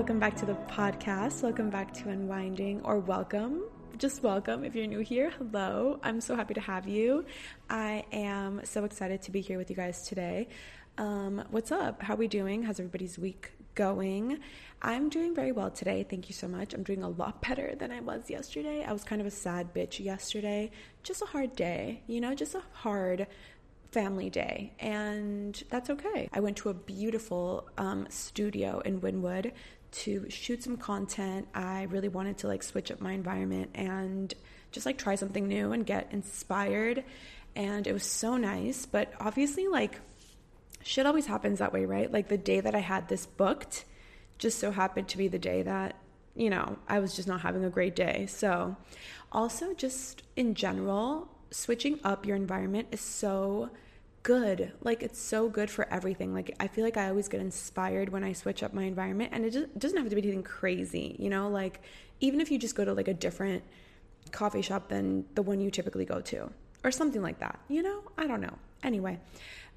Welcome back to the podcast. Welcome back to Unwinding, or welcome. Just welcome if you're new here. Hello, I'm so happy to have you. I am so excited to be here with you guys today. Um, what's up? How are we doing? How's everybody's week going? I'm doing very well today. Thank you so much. I'm doing a lot better than I was yesterday. I was kind of a sad bitch yesterday. Just a hard day, you know, just a hard family day, and that's okay. I went to a beautiful um, studio in Wynwood to shoot some content. I really wanted to like switch up my environment and just like try something new and get inspired. And it was so nice, but obviously, like, shit always happens that way, right? Like, the day that I had this booked just so happened to be the day that, you know, I was just not having a great day. So, also, just in general, switching up your environment is so good. Like it's so good for everything. Like I feel like I always get inspired when I switch up my environment and it just doesn't have to be anything crazy, you know? Like even if you just go to like a different coffee shop than the one you typically go to or something like that. You know? I don't know. Anyway,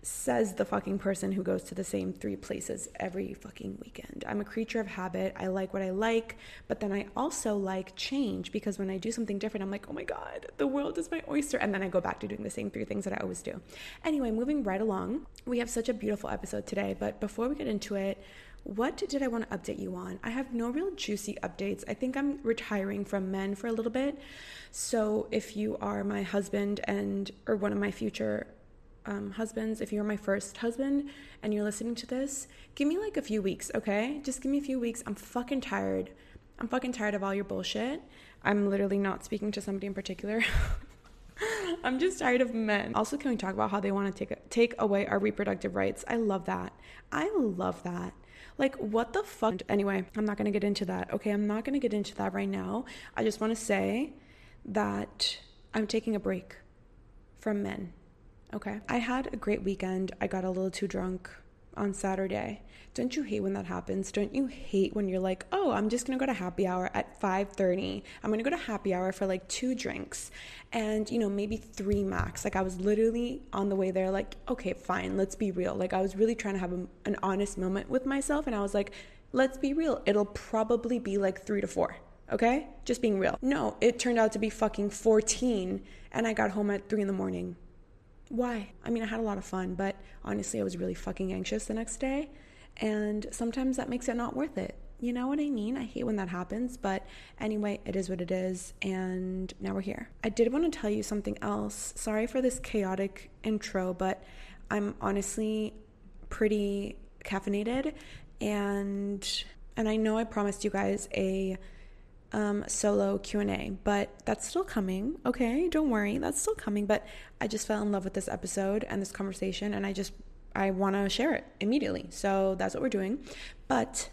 says the fucking person who goes to the same three places every fucking weekend. I'm a creature of habit. I like what I like, but then I also like change because when I do something different, I'm like, oh my God, the world is my oyster. And then I go back to doing the same three things that I always do. Anyway, moving right along, we have such a beautiful episode today, but before we get into it, what did I want to update you on? I have no real juicy updates. I think I'm retiring from men for a little bit. So if you are my husband and or one of my future um, husbands, if you're my first husband and you're listening to this, give me like a few weeks, okay? Just give me a few weeks. I'm fucking tired. I'm fucking tired of all your bullshit. I'm literally not speaking to somebody in particular. I'm just tired of men. Also, can we talk about how they want to take take away our reproductive rights? I love that. I love that. Like, what the fuck? Anyway, I'm not gonna get into that. Okay, I'm not gonna get into that right now. I just want to say that I'm taking a break from men. Okay. I had a great weekend. I got a little too drunk on Saturday. Don't you hate when that happens? Don't you hate when you're like, "Oh, I'm just going to go to happy hour at 5:30. I'm going to go to happy hour for like two drinks and, you know, maybe 3 max." Like I was literally on the way there like, "Okay, fine, let's be real." Like I was really trying to have a, an honest moment with myself and I was like, "Let's be real. It'll probably be like 3 to 4." Okay? Just being real. No, it turned out to be fucking 14 and I got home at 3 in the morning why? I mean, I had a lot of fun, but honestly, I was really fucking anxious the next day. And sometimes that makes it not worth it. You know what I mean? I hate when that happens, but anyway, it is what it is. And now we're here. I did want to tell you something else. Sorry for this chaotic intro, but I'm honestly pretty caffeinated and and I know I promised you guys a um, solo q&a but that's still coming. Okay don't worry that's still coming but i just fell in love with this episode and this conversation and i just i want to share it immediately. So that's what we're doing. But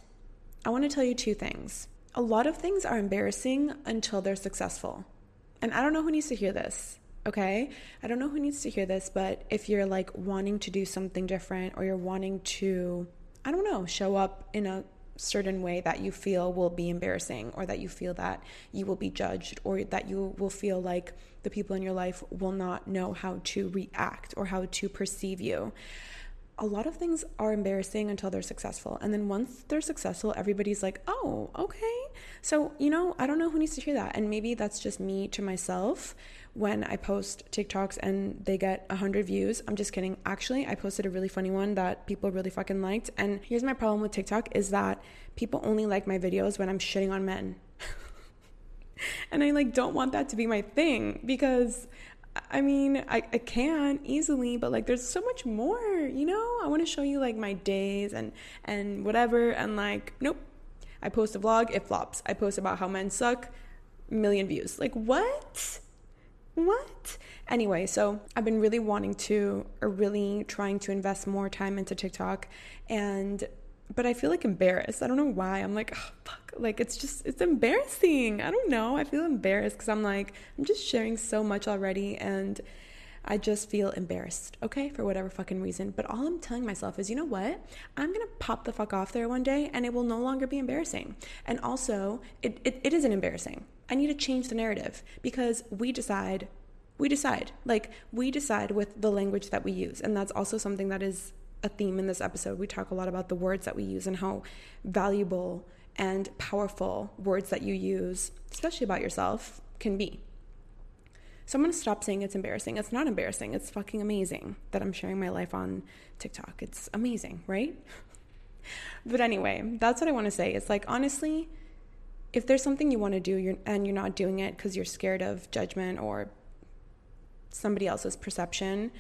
i want to tell you two things. A lot of things are embarrassing until they're successful. And i don't know who needs to hear this okay? I don't know who needs to hear this but if you're like wanting to do something different or you're wanting to i don't know show up in a certain way that you feel will be embarrassing or that you feel that you will be judged or that you will feel like the people in your life will not know how to react or how to perceive you. A lot of things are embarrassing until they're successful. And then once they're successful, everybody's like, oh, okay. So, you know, I don't know who needs to hear that. And maybe that's just me to myself when I post TikToks and they get 100 views. I'm just kidding. Actually, I posted a really funny one that people really fucking liked. And here's my problem with TikTok is that people only like my videos when I'm shitting on men. and I like don't want that to be my thing because I mean, I, I can easily, but like there's so much more, you know? I want to show you like my days and and whatever and like nope. I post a vlog, it flops. I post about how men suck, million views. Like, what? What? Anyway, so I've been really wanting to, or really trying to invest more time into TikTok. And, but I feel like embarrassed. I don't know why. I'm like, oh, fuck. Like, it's just, it's embarrassing. I don't know. I feel embarrassed because I'm like, I'm just sharing so much already. And, I just feel embarrassed, okay, for whatever fucking reason. But all I'm telling myself is, you know what? I'm gonna pop the fuck off there one day and it will no longer be embarrassing. And also, it, it, it isn't embarrassing. I need to change the narrative because we decide, we decide. Like, we decide with the language that we use. And that's also something that is a theme in this episode. We talk a lot about the words that we use and how valuable and powerful words that you use, especially about yourself, can be. So I'm gonna stop saying it's embarrassing. It's not embarrassing. It's fucking amazing that I'm sharing my life on TikTok. It's amazing, right? but anyway, that's what I want to say. It's like honestly, if there's something you want to do you're, and you're not doing it because you're scared of judgment or somebody else's perception,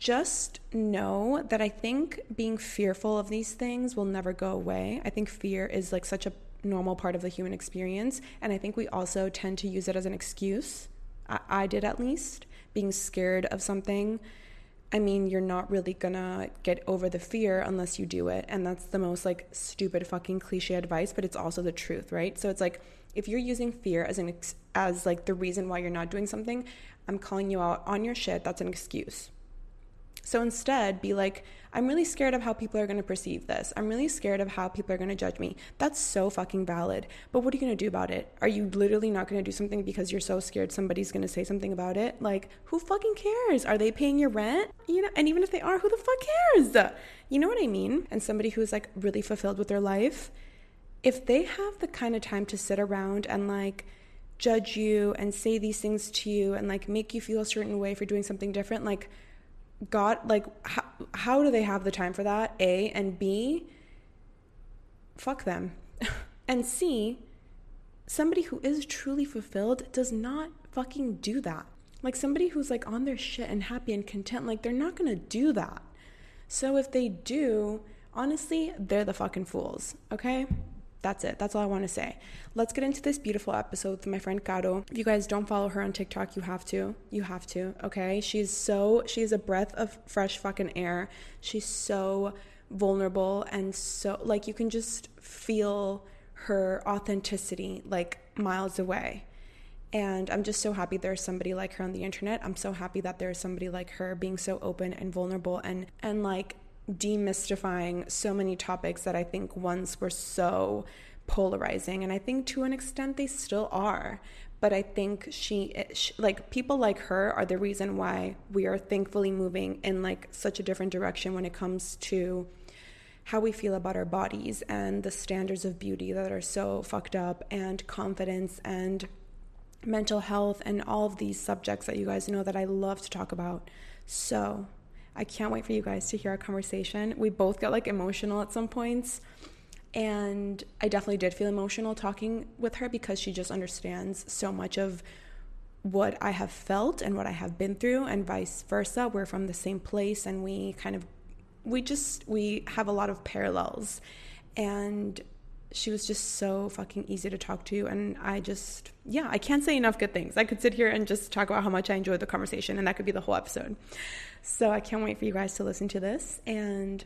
just know that I think being fearful of these things will never go away. I think fear is like such a normal part of the human experience. And I think we also tend to use it as an excuse I, I did at least, being scared of something. I mean, you're not really gonna get over the fear unless you do it. And that's the most like stupid fucking cliche advice, but it's also the truth, right? So it's like if you're using fear as an ex- as like the reason why you're not doing something, I'm calling you out on your shit. That's an excuse. So instead, be like, I'm really scared of how people are going to perceive this. I'm really scared of how people are going to judge me. That's so fucking valid. But what are you going to do about it? Are you literally not going to do something because you're so scared somebody's going to say something about it? Like, who fucking cares? Are they paying your rent? You know, and even if they are, who the fuck cares? You know what I mean? And somebody who's like really fulfilled with their life, if they have the kind of time to sit around and like, judge you and say these things to you and like make you feel a certain way for doing something different like God, like, how, how do they have the time for that? A, and B, fuck them. and C, somebody who is truly fulfilled does not fucking do that. Like, somebody who's like on their shit and happy and content, like, they're not gonna do that. So if they do, honestly, they're the fucking fools, okay? That's it. That's all I want to say. Let's get into this beautiful episode with my friend Caro. If you guys don't follow her on TikTok, you have to. You have to, okay? She's so, she's a breath of fresh fucking air. She's so vulnerable and so, like, you can just feel her authenticity, like, miles away. And I'm just so happy there's somebody like her on the internet. I'm so happy that there's somebody like her being so open and vulnerable and, and like, demystifying so many topics that I think once were so polarizing. And I think to an extent they still are. But I think she, she, like, people like her are the reason why we are thankfully moving in like such a different direction when it comes to how we feel about our bodies and the standards of beauty that are so fucked up and confidence and mental health and all of these subjects that you guys know that I love to talk about. So, I can't wait for you guys to hear our conversation. We both got like emotional at some points. And I definitely did feel emotional talking with her because she just understands so much of what I have felt and what I have been through, and vice versa. We're from the same place, and we kind of, we just, we have a lot of parallels. And she was just so fucking easy to talk to. And I just, yeah, I can't say enough good things. I could sit here and just talk about how much I enjoyed the conversation, and that could be the whole episode. So I can't wait for you guys to listen to this and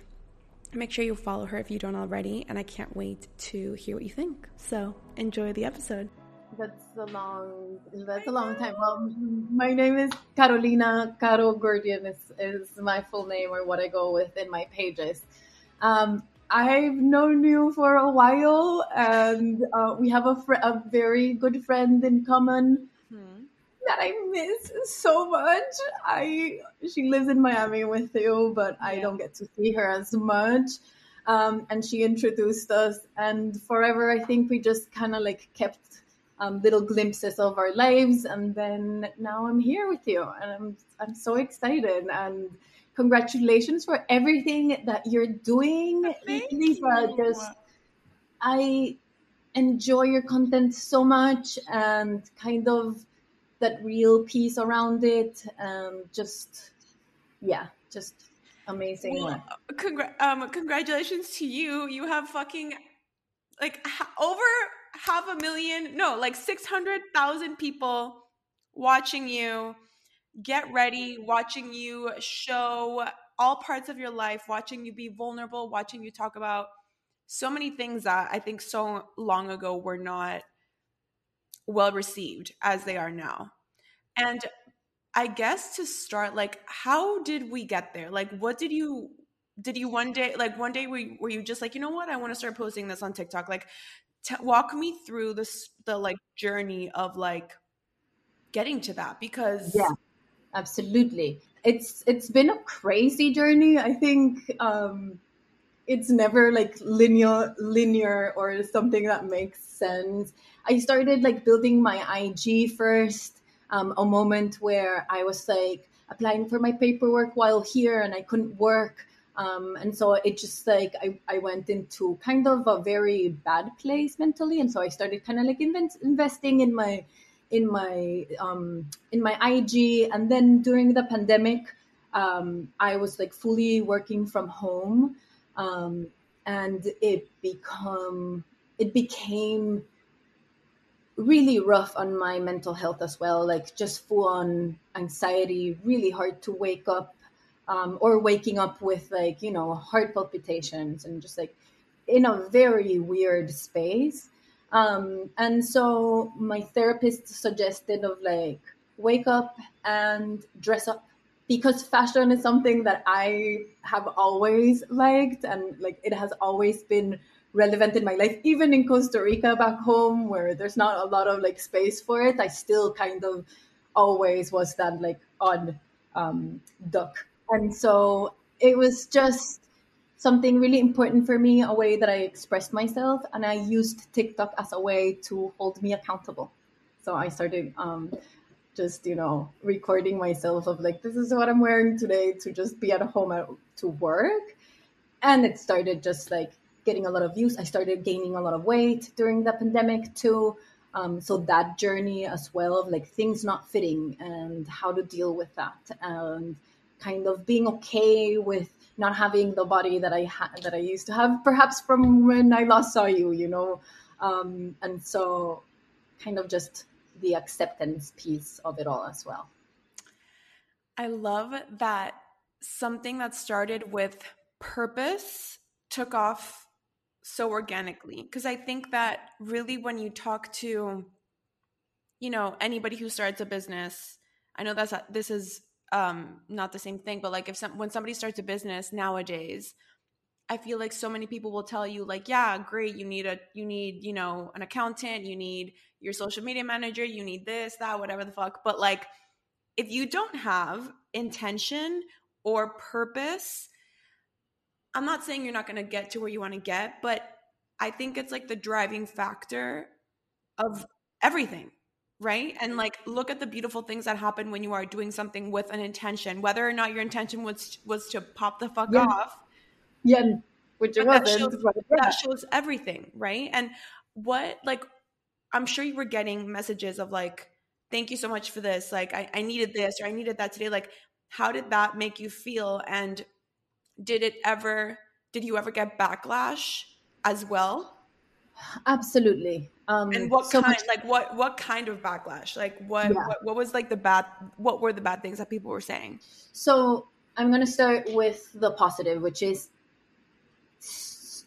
make sure you follow her if you don't already. And I can't wait to hear what you think. So enjoy the episode. That's a long. That's a long time. Well, my name is Carolina. Caro Gordian is, is my full name or what I go with in my pages. Um, I've known you for a while, and uh, we have a, fr- a very good friend in common that I miss so much. I she lives in Miami with you, but I don't get to see her as much. Um, and she introduced us, and forever I think we just kind of like kept um, little glimpses of our lives, and then now I'm here with you, and I'm I'm so excited and congratulations for everything that you're doing, Lisa. Just I enjoy your content so much, and kind of that real piece around it. Um, just yeah, just amazing. Well, congr- um, congratulations to you. You have fucking like over half a million, no, like 600,000 people watching you get ready, watching you show all parts of your life, watching you be vulnerable, watching you talk about so many things that I think so long ago were not well received as they are now. And I guess to start, like, how did we get there? Like, what did you did you one day like one day were you, were you just like you know what I want to start posting this on TikTok? Like, t- walk me through this the like journey of like getting to that because yeah, absolutely. It's it's been a crazy journey. I think um, it's never like linear linear or something that makes sense. I started like building my IG first. Um, a moment where I was like applying for my paperwork while here and I couldn't work. Um, and so it just like I, I went into kind of a very bad place mentally and so i started kind of like invent, investing in my in my um, in my ig and then during the pandemic um, i was like fully working from home. Um, and it become it became really rough on my mental health as well like just full on anxiety really hard to wake up um, or waking up with like you know heart palpitations and just like in a very weird space um, and so my therapist suggested of like wake up and dress up. Because fashion is something that i have always liked and like it has always been relevant in my life. Even in costa rica back home where there's not a lot of like space for it i still kind of always was that like odd um, duck. And so it was just something really important for me, a way that I expressed myself. And I used TikTok as a way to hold me accountable. So I started um, just, you know, recording myself of like, this is what I'm wearing today to just be at home at, to work. And it started just like getting a lot of views. I started gaining a lot of weight during the pandemic too. Um, so that journey as well of like things not fitting and how to deal with that and kind of being okay with not having the body that I had that I used to have, perhaps from when I last saw you, you know, um, and so kind of just the acceptance piece of it all as well. I love that something that started with purpose took off so organically because I think that really when you talk to you know anybody who starts a business I know that's this is um not the same thing but like if some when somebody starts a business nowadays i feel like so many people will tell you like yeah great you need a you need you know an accountant you need your social media manager you need this that whatever the fuck but like if you don't have intention or purpose i'm not saying you're not going to get to where you want to get but i think it's like the driving factor of everything right? And like look at the beautiful things that happen when you are doing something with an intention whether or not your intention was was to pop the fuck yeah. off. Yeah which it that shows, that shows everything right? And what like i'm sure you were getting messages of like thank you so much for this. Like I, I needed this or i needed that today. Like how did that make you feel? And did it ever did you ever get backlash as well? Absolutely um, and what so kind, much- like what, what kind of backlash? Like what, yeah. what, what was like the bad, what were the bad things that people were saying? So I'm going to start with the positive, which is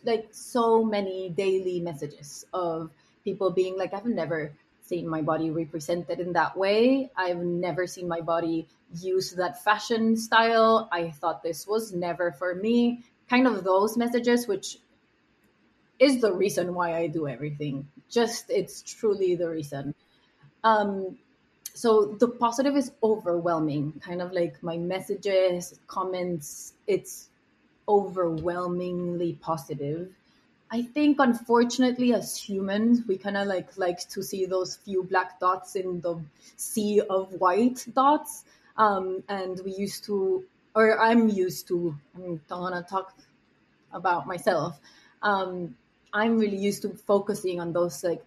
like so many daily messages of people being like, I've never seen my body represented in that way. I've never seen my body use that fashion style. I thought this was never for me. Kind of those messages, which is the reason why I do everything. Just it's truly the reason. Um, so the positive is overwhelming. Kind of like my messages, comments. It's overwhelmingly positive. I think unfortunately as humans we kind of like like to see those few black dots in the sea of white dots um, and we used to or I'm used to I'm gonna talk about myself um, I'm really used to focusing on those like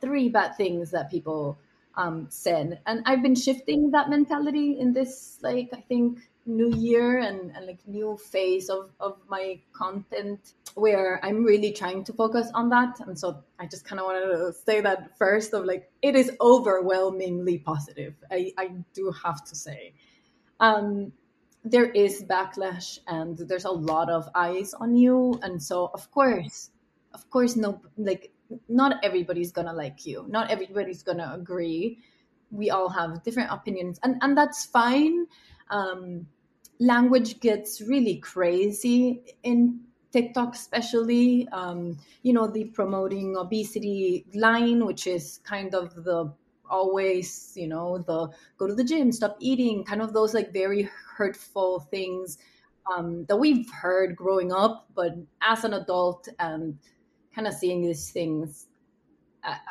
three bad things that people um, said. And I've been shifting that mentality in this, like, I think new year and, and like new phase of, of my content where I'm really trying to focus on that. And so I just kind of wanted to say that first of like, it is overwhelmingly positive. I, I do have to say. Um, there is backlash and there's a lot of eyes on you. And so of course, of course, no, like not everybody's gonna like you. Not everybody's gonna agree. We all have different opinions and, and that's fine um, language gets really crazy in TikTok, especially. Um, you know, the promoting obesity line, which is kind of the always, you know, the go to the gym, stop eating, kind of those like very hurtful things um, that we've heard growing up. But as an adult and kind of seeing these things,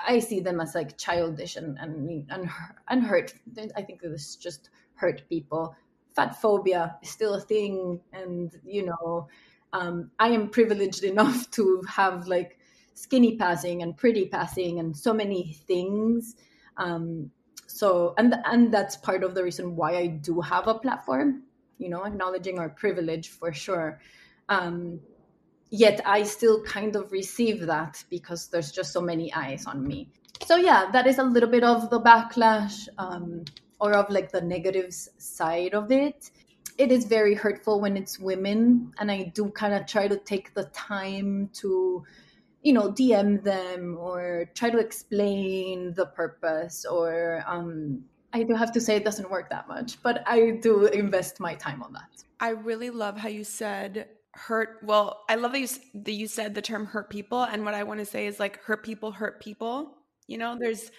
I, see them as like childish and and and, and hurt. I think this just hurt people fat phobia is still a thing and you know um, i am privileged enough to have like skinny passing and pretty passing and so many things um, so and and that's part of the reason why i do have a platform you know acknowledging our privilege for sure um, yet i still kind of receive that because there's just so many eyes on me. So yeah that is a little bit of the backlash um, or of like the negatives side of it. It is very hurtful when it's women and i do kind of try to take the time to you know dm them or try to explain the purpose or um i do have to say it doesn't work that much but i do invest my time on that. I really love how you said hurt well i love that you, that you said the term hurt people and what i want to say is like hurt people hurt people you know? There's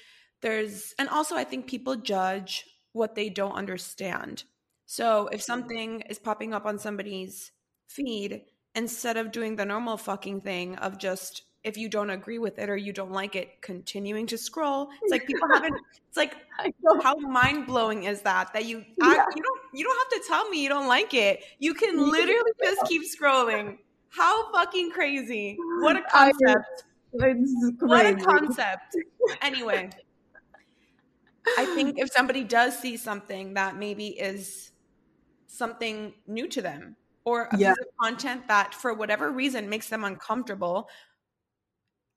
there's and also i think people judge what they don't understand. So if something is popping up on somebody's feed instead of doing the normal fucking thing of just if you don't agree with it or you don't like it continuing to scroll. It's like people haven't it's like how mind-blowing is that that you yeah. I, you don't you don't have to tell me you don't like it. You can literally just keep scrolling. How fucking crazy. What a concept. what a concept. Anyway I think if somebody does see something that maybe is something new to them or a yeah. piece of content that for whatever reason makes them uncomfortable,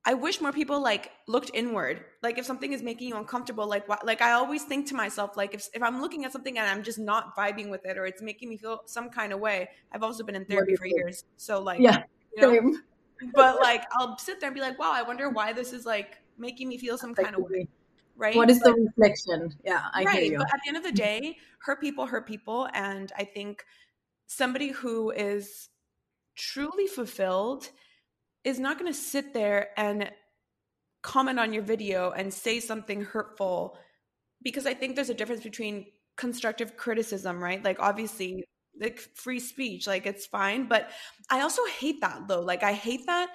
I wish more people like looked inward. Like if something is making you uncomfortable, like what, like I always think to myself, like if if I'm looking at something and I'm just not vibing with it or it's making me feel some kind of way. I've also been in therapy for years, so like yeah, you know, but like I'll sit there and be like, wow, I wonder why this is like making me feel some kind of way right? What is but, the reflection? Yeah, I right. hear you. But at the end of the day, hurt people hurt people. And I think somebody who is truly fulfilled is not going to sit there and comment on your video and say something hurtful because I think there's a difference between constructive criticism, right? Like obviously like free speech, like it's fine, but I also hate that though. Like I hate that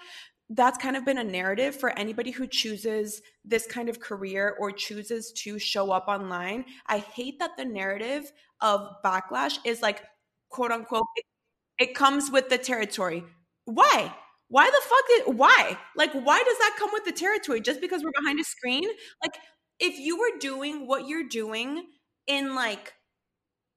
that's kind of been a narrative for anybody who chooses this kind of career or chooses to show up online. I hate that the narrative of backlash is like, quote unquote, it, it comes with the territory. Why? Why the fuck did, why? Like, why does that come with the territory? Just because we're behind a screen? Like, if you were doing what you're doing in like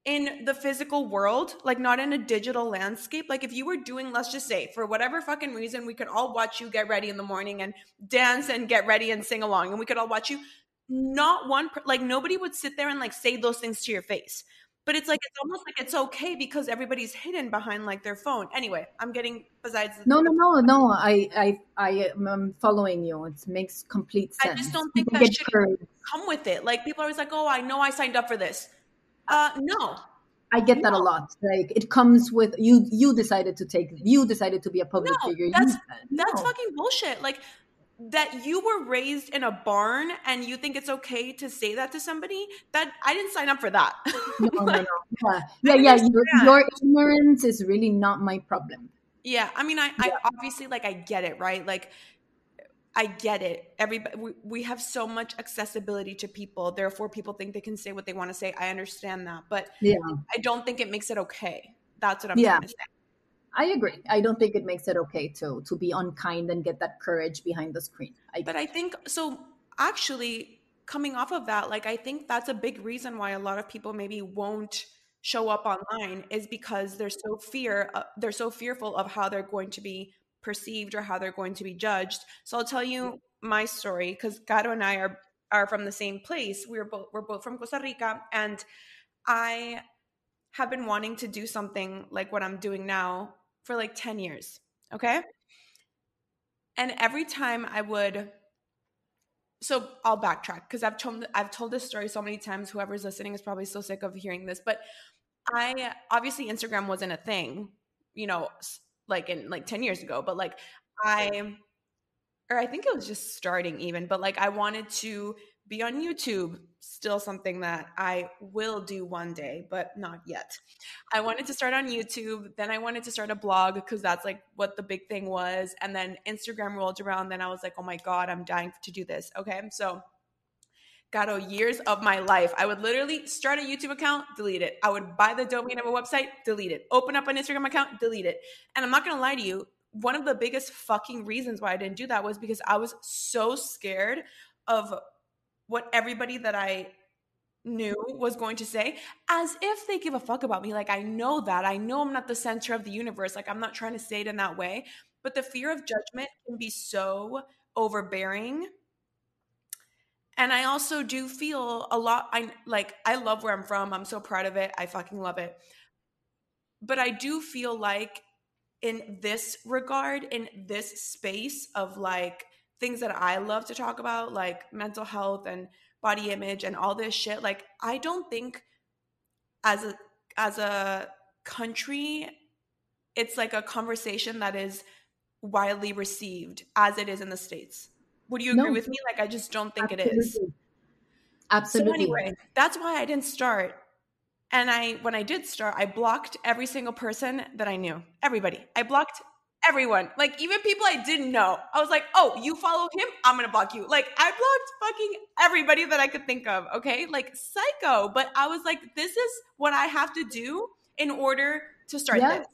in the physical world, like not in a digital landscape. Like if you were doing, let's just say, for whatever fucking reason, we could all watch you get ready in the morning and dance and get ready and sing along, and we could all watch you. Not one, like nobody would sit there and like say those things to your face. But it's like it's almost like it's okay because everybody's hidden behind like their phone. Anyway, I'm getting besides. No, no, no, no. I, I, I am following you. It makes complete sense. I just don't think that should come with it. Like people are always like, "Oh, I know I signed up for this." Uh, no. I get no. that a lot. Like it comes with you. You decided to take. You decided to be a public no, figure. That's no. that's fucking bullshit. Like that you were raised in a barn and you think it's okay to say that to somebody that i didn't sign up for that no, like, no, no. yeah yeah, yeah your, your, ignorance is really not my problem yeah i mean I, yeah. I obviously like i get it right like I get it. Everybody, we, we have so much accessibility to people. Therefore, people think they can say what they want to say. I understand that, but yeah, I don't think it makes it okay. That's what I'm yeah. trying to say. I agree. I don't think it makes it okay to to be unkind and get that courage behind the screen. I but I think so. Actually, coming off of that, like I think that's a big reason why a lot of people maybe won't show up online is because they're so fear uh, they're so fearful of how they're going to be perceived or how they're going to be judged. So I'll tell you my story because Caro and I are are from the same place. We're both we're both from Costa Rica, and I have been wanting to do something like what I'm doing now for like ten years. Okay, and every time I would. So I'll backtrack because I've told I've told this story so many times. Whoever's listening is probably so sick of hearing this, but I obviously Instagram wasn't a thing, you know, like in like 10 years ago, but like I or I think it was just starting even, but like I wanted to be on YouTube, still something that I will do one day, but not yet. I wanted to start on YouTube, then I wanted to start a blog because that's like what the big thing was, and then Instagram rolled around, then I was like, "Oh my god, I'm dying to do this." Okay? So Caro, oh, years of my life. I would literally start a YouTube account, delete it. I would buy the domain of a website, delete it. Open up an Instagram account, delete it. And I'm not gonna lie to you, one of the biggest fucking reasons why I didn't do that was because I was so scared of what everybody that I knew was going to say, as if they give a fuck about me. Like, I know that. I know I'm not the center of the universe. Like, I'm not trying to say it in that way. But the fear of judgment can be so overbearing and I also do feel a lot I like I love where I'm from. I'm so proud of it. I fucking love it. But I do feel like in this regard in this space of like things that I love to talk about like mental health and body image and all this shit like I don't think as a as a country it's like a conversation that is widely received as it is in the states would you agree no. with me? Like, I just don't think Absolutely. it is. Absolutely. So anyway, that's why I didn't start. And I, when I did start, I blocked every single person that I knew. Everybody. I blocked everyone. Like even people I didn't know. I was like, oh, you follow him? I'm gonna block you. Like I blocked fucking everybody that I could think of. Okay. Like psycho. But I was like, this is what I have to do in order to start yes. this.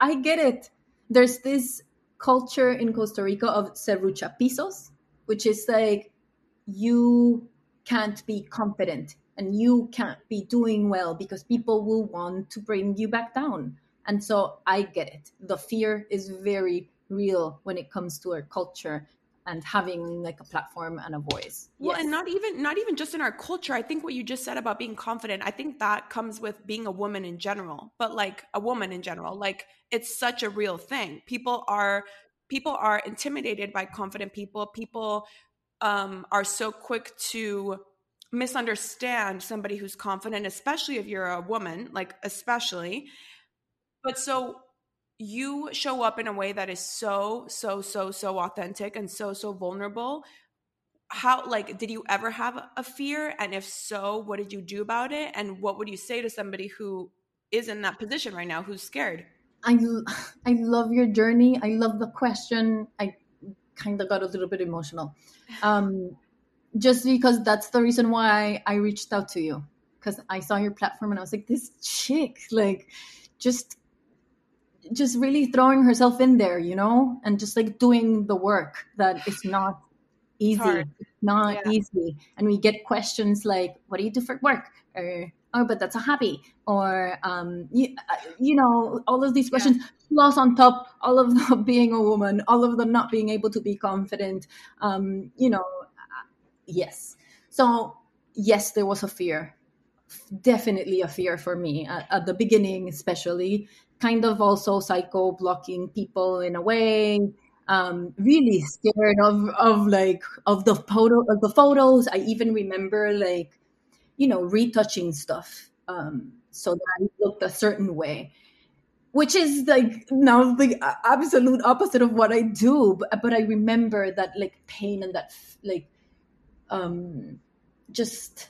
I get it. There's this culture in Costa Rica of serruchapisos, which is like you can't be confident and you can't be doing well because people will want to bring you back down. And so I get it. The fear is very real when it comes to our culture and having like a platform and a voice. Well yes. and not even not even just in our culture. I think what you just said about being confident i think that comes with being a woman in general but like a woman in general. Like it's such a real thing. People are people are intimidated by confident people. People um, are so quick to misunderstand somebody who's confident especially if you're a woman like especially but so you show up in a way that is so so so so authentic and so so vulnerable. How like did you ever have a fear? And if so what did you do about it? And what would you say to somebody who is in that position right now who's scared? I i love your journey. I love the question. I kind of got a little bit emotional. Um just because that's the reason why i reached out to you. Because i saw your platform and i was like this chick like just just really throwing herself in there, you know, and just like doing the work that is not easy. It's not yeah. easy. And we get questions like, what do you do for work? Or, oh, but that's a hobby. Or, um, you, uh, you know, all of these questions, yeah. plus on top, all of the being a woman, all of the not being able to be confident. Um, you know, uh, yes. So, yes, there was a fear definitely a fear for me at, at, the beginning especially kind of also psycho blocking people in a way um really scared of of like of the photo of the photos. I even remember like you know retouching stuff um so that I looked a certain way which is like now the absolute opposite of what i do but, but i remember that like pain and that like um just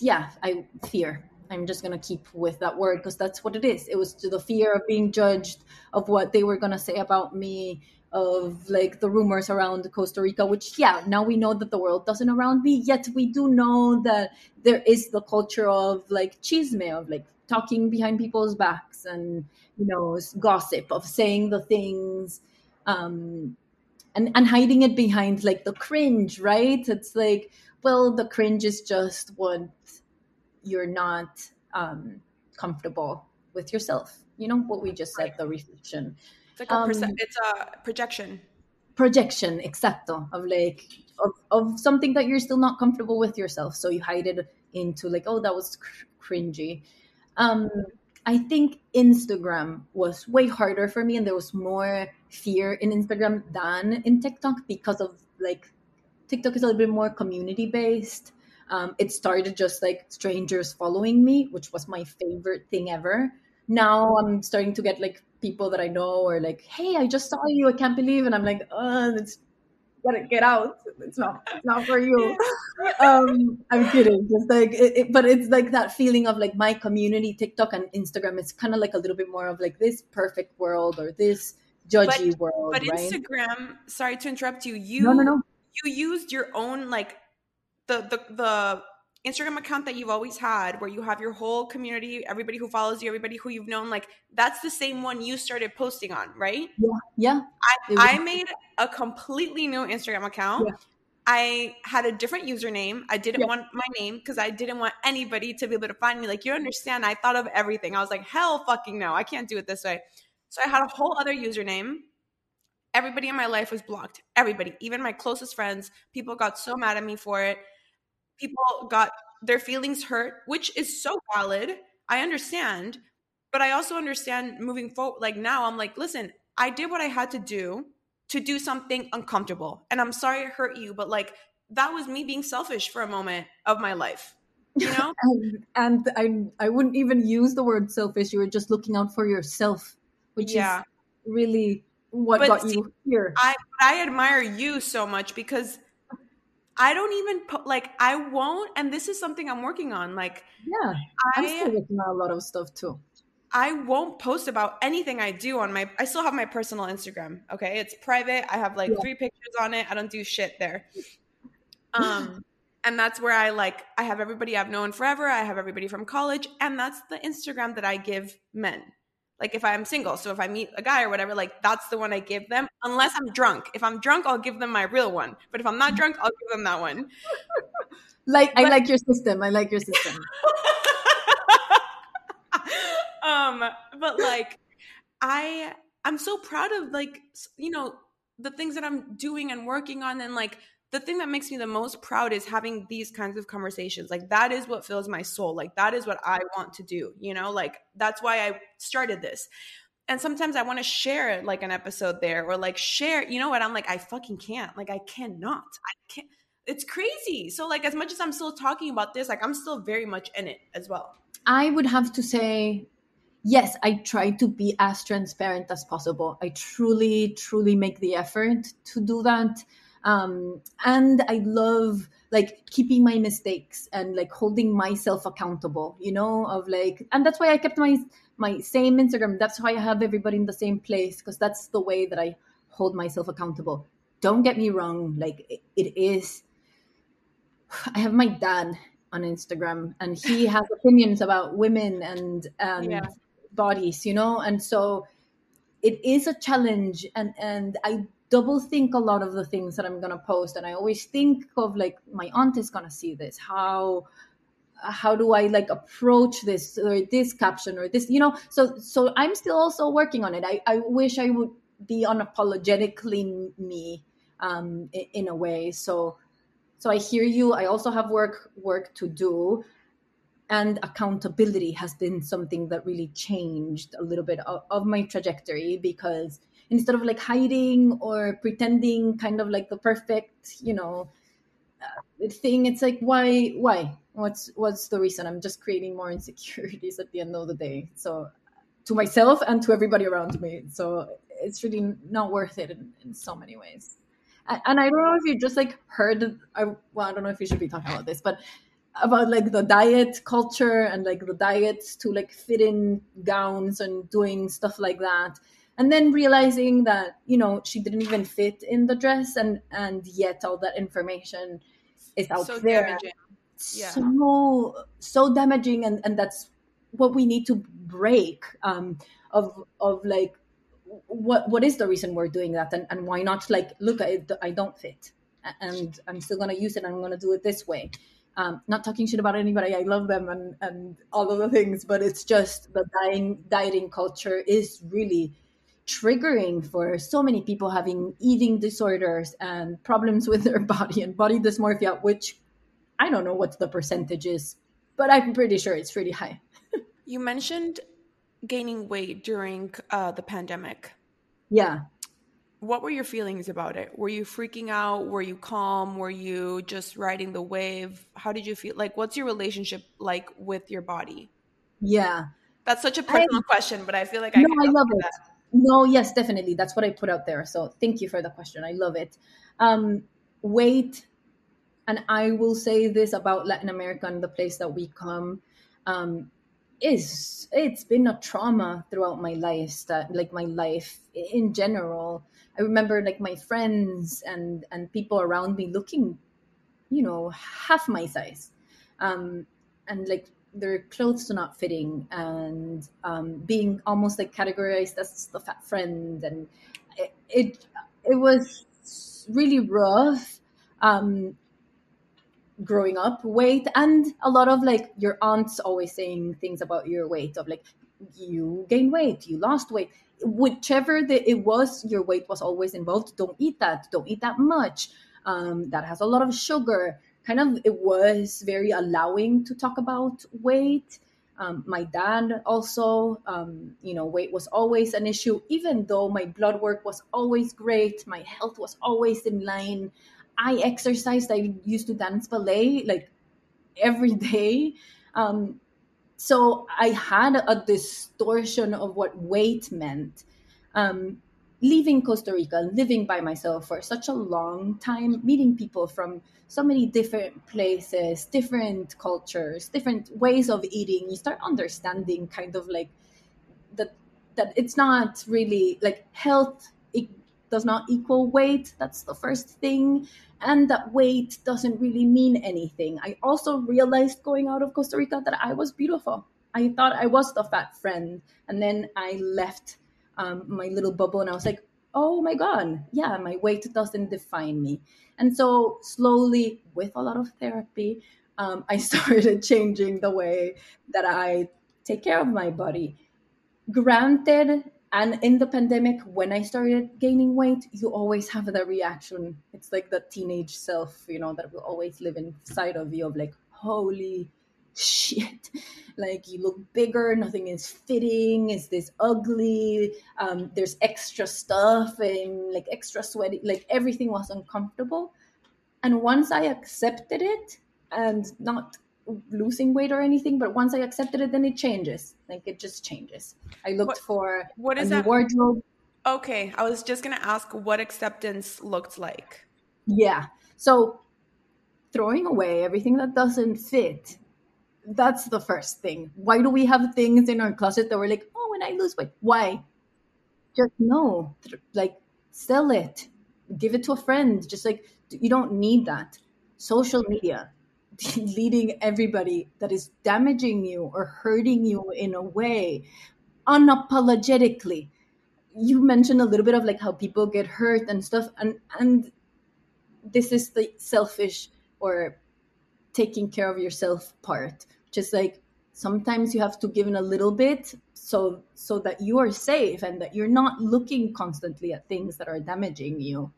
yeah i fear I'm just gonna keep with that word because that's what it is. It was to the fear of being judged, of what they were gonna say about me, of like the rumors around Costa Rica, which yeah, now we know that the world doesn't around me. Yet we do know that there is the culture of like chisme, of like talking behind people's backs and you know gossip, of saying the things. Um, and and hiding it behind like the cringe right it's like well the cringe is just what you're not um comfortable with yourself. You know what we just said the reflection. It's like a um, it's a projection. Projection exacto of like of, of something that you're still not comfortable with yourself. So you hide it into like oh that was cr- cringy. Um i think instagram was way harder for me and there was more fear in instagram than in tiktok because of like tiktok is a little bit more community based um, it started just like strangers following me which was my favorite thing ever. Now i'm starting to get like people that i know or like hey i just saw you. I can't believe and i'm like oh it's gotta get out. It's not it's not for you. Um i'm kidding. Just like it, it, but it's like that feeling of like my community tiktok and instagram it's kind of like a little bit more of like this perfect world or this judgy but, world but right? instagram sorry to interrupt you you no, no, no. you used your own like the the the Instagram account that you've always had where you have your whole community, everybody who follows you, everybody who you've known, like that's the same one you started posting on, right? Yeah. Yeah. I, I made a completely new Instagram account. Yeah. I had a different username. I didn't yeah. want my name because I didn't want anybody to be able to find me. Like, you understand, I thought of everything. I was like, hell fucking no, I can't do it this way. So I had a whole other username. Everybody in my life was blocked. Everybody, even my closest friends, people got so mad at me for it people got their feelings hurt, which is so valid. I understand. But I also understand moving forward. Like now, I'm like, listen, I did what I had to do to do something uncomfortable. And I'm sorry it hurt you, but like that was me being selfish for a moment of my life. You know? and, and I I wouldn't even use the word selfish. You were just looking out for yourself, which yeah. is really what but got see, you here. I I admire you so much because I don't even put like I won't, and this is something I'm working on. Like, yeah, I'm still working on a lot of stuff too. I won't post about anything I do on my. I still have my personal Instagram. Okay, it's private. I have like yeah. three pictures on it. I don't do shit there. Um, and that's where I like. I have everybody I've known forever. I have everybody from college, and that's the Instagram that I give men like if I'm single. So if I meet a guy or whatever, like that's the one I give them, unless I'm drunk. If I'm drunk, I'll give them my real one. But if I'm not drunk, I'll give them that one. like but, I like your system. I like your system. um, but like I I'm so proud of like you know the things that I'm doing and working on and like the thing that makes me the most proud is having these kinds of conversations. Like that is what fills my soul. Like that is what I want to do, you know? Like that's why I started this. And sometimes I want to share like an episode there or like share, you know what? I'm like I fucking can't. Like I cannot. I can't it's crazy. So like as much as I'm still talking about this, like I'm still very much in it as well. I would have to say yes, I try to be as transparent as possible. I truly truly make the effort to do that um, and i love like keeping my mistakes and like holding myself accountable you know of like and that's why i kept my my same instagram that's why i have everybody in the same place because that's the way that i hold myself accountable don't get me wrong like it, it is i have my dad on instagram and he has opinions about women and and yeah. bodies you know and so it is a challenge and and i double think a lot of the things that I'm gonna post, and I always think of like my aunt is gonna see this. How how do I like approach this or this caption or this, you know? So so I'm still also working on it. I, I wish I would be unapologetically me um, in, in a way. So so I hear you. I also have work work to do and accountability has been something that really changed a little bit of, of, my trajectory because instead of like hiding or pretending kind of like the perfect you know uh, thing it's like why why? What's what's the reason? I'm just creating more insecurities at the end of the day. So to myself and to everybody around me. So it's really not worth it in, in so many ways. And, i don't know if you just like heard I, well i don't know if you should be talking about this but about like the diet culture and like the diets to like fit in gowns and doing stuff like that and then realizing that you know she didn't even fit in the dress and and yet all that information is out so there damaging. Yeah. so so damaging and and that's what we need to break um of of like what what is the reason we're doing that and, and why not like look I, I don't fit and i'm still going to use it and i'm going to do it this way um, not talking shit about anybody i love them and and all of the things but it's just the dieting dieting culture is really triggering for so many people having eating disorders and problems with their body and body dysmorphia which i don't know what the percentage is but i'm pretty sure it's pretty high you mentioned gaining weight during uh, the pandemic. Yeah. What were your feelings about it? Were you freaking out? Were you calm? Were you just riding the wave? How did you feel? Like, what's your relationship like with your body? Yeah. That's such a personal I, question, but I feel like I No, I love it. That. No, yes, definitely. That's what I put out there. So thank you for the question. I love it. Um, weight, and I will say this about Latin America and the place that we come. Um, is it's been a trauma throughout my life that like my life in general i remember like my friends and and people around me looking you know half my size um and like their clothes not fitting and um being almost like categorized as the fat friend and it it, it was really rough um growing up weight and a lot of like your aunts always saying things about your weight of like you gained weight you lost weight. Whichever the, it was your weight was always involved. Don't eat that don't eat that much. Um, that has a lot of sugar kind of it was very allowing to talk about weight um, my dad also um, you know weight was always an issue even though my blood work was always great my health was always in line I exercised. I used to dance ballet like every day. Um, so I had a distortion of what weight meant. Um, leaving Costa Rica, living by myself for such a long time, meeting people from so many different places, different cultures, different ways of eating, you start understanding kind of like that that it's not really like health it does not equal weight. That's the first thing and that weight doesn't really mean anything. I also realized going out of Costa Rica that I was beautiful. I thought I was the fat friend. And then I left um, my little bubble and I was like, oh my God, yeah, my weight doesn't define me. And so, slowly, with a lot of therapy, um, I started changing the way that I take care of my body. Granted, and in the pandemic when i started gaining weight you always have that reaction it's like the teenage self you know that will always live inside of you of like holy shit like you look bigger nothing is fitting is this ugly um, there's extra stuff and like extra sweaty like everything was uncomfortable and once i accepted it and not losing weight or anything, but once I accepted it, then it changes. Like it just changes. I looked what, for what is that wardrobe. Okay, I was just gonna ask what acceptance looked like. Yeah, so throwing away everything that doesn't fit. That's the first thing. Why do we have things in our closet that we're like, oh, when I lose weight, why? Just no, like sell it, give it to a friend. Just like you don't need that. Social media, leading everybody that is damaging you or hurting you in a way unapologetically you mentioned a little bit of like how people get hurt and stuff and and this is the selfish or taking care of yourself part. Just like sometimes you have to give in a little bit so so that you are safe and that you're not looking constantly at things that are damaging you.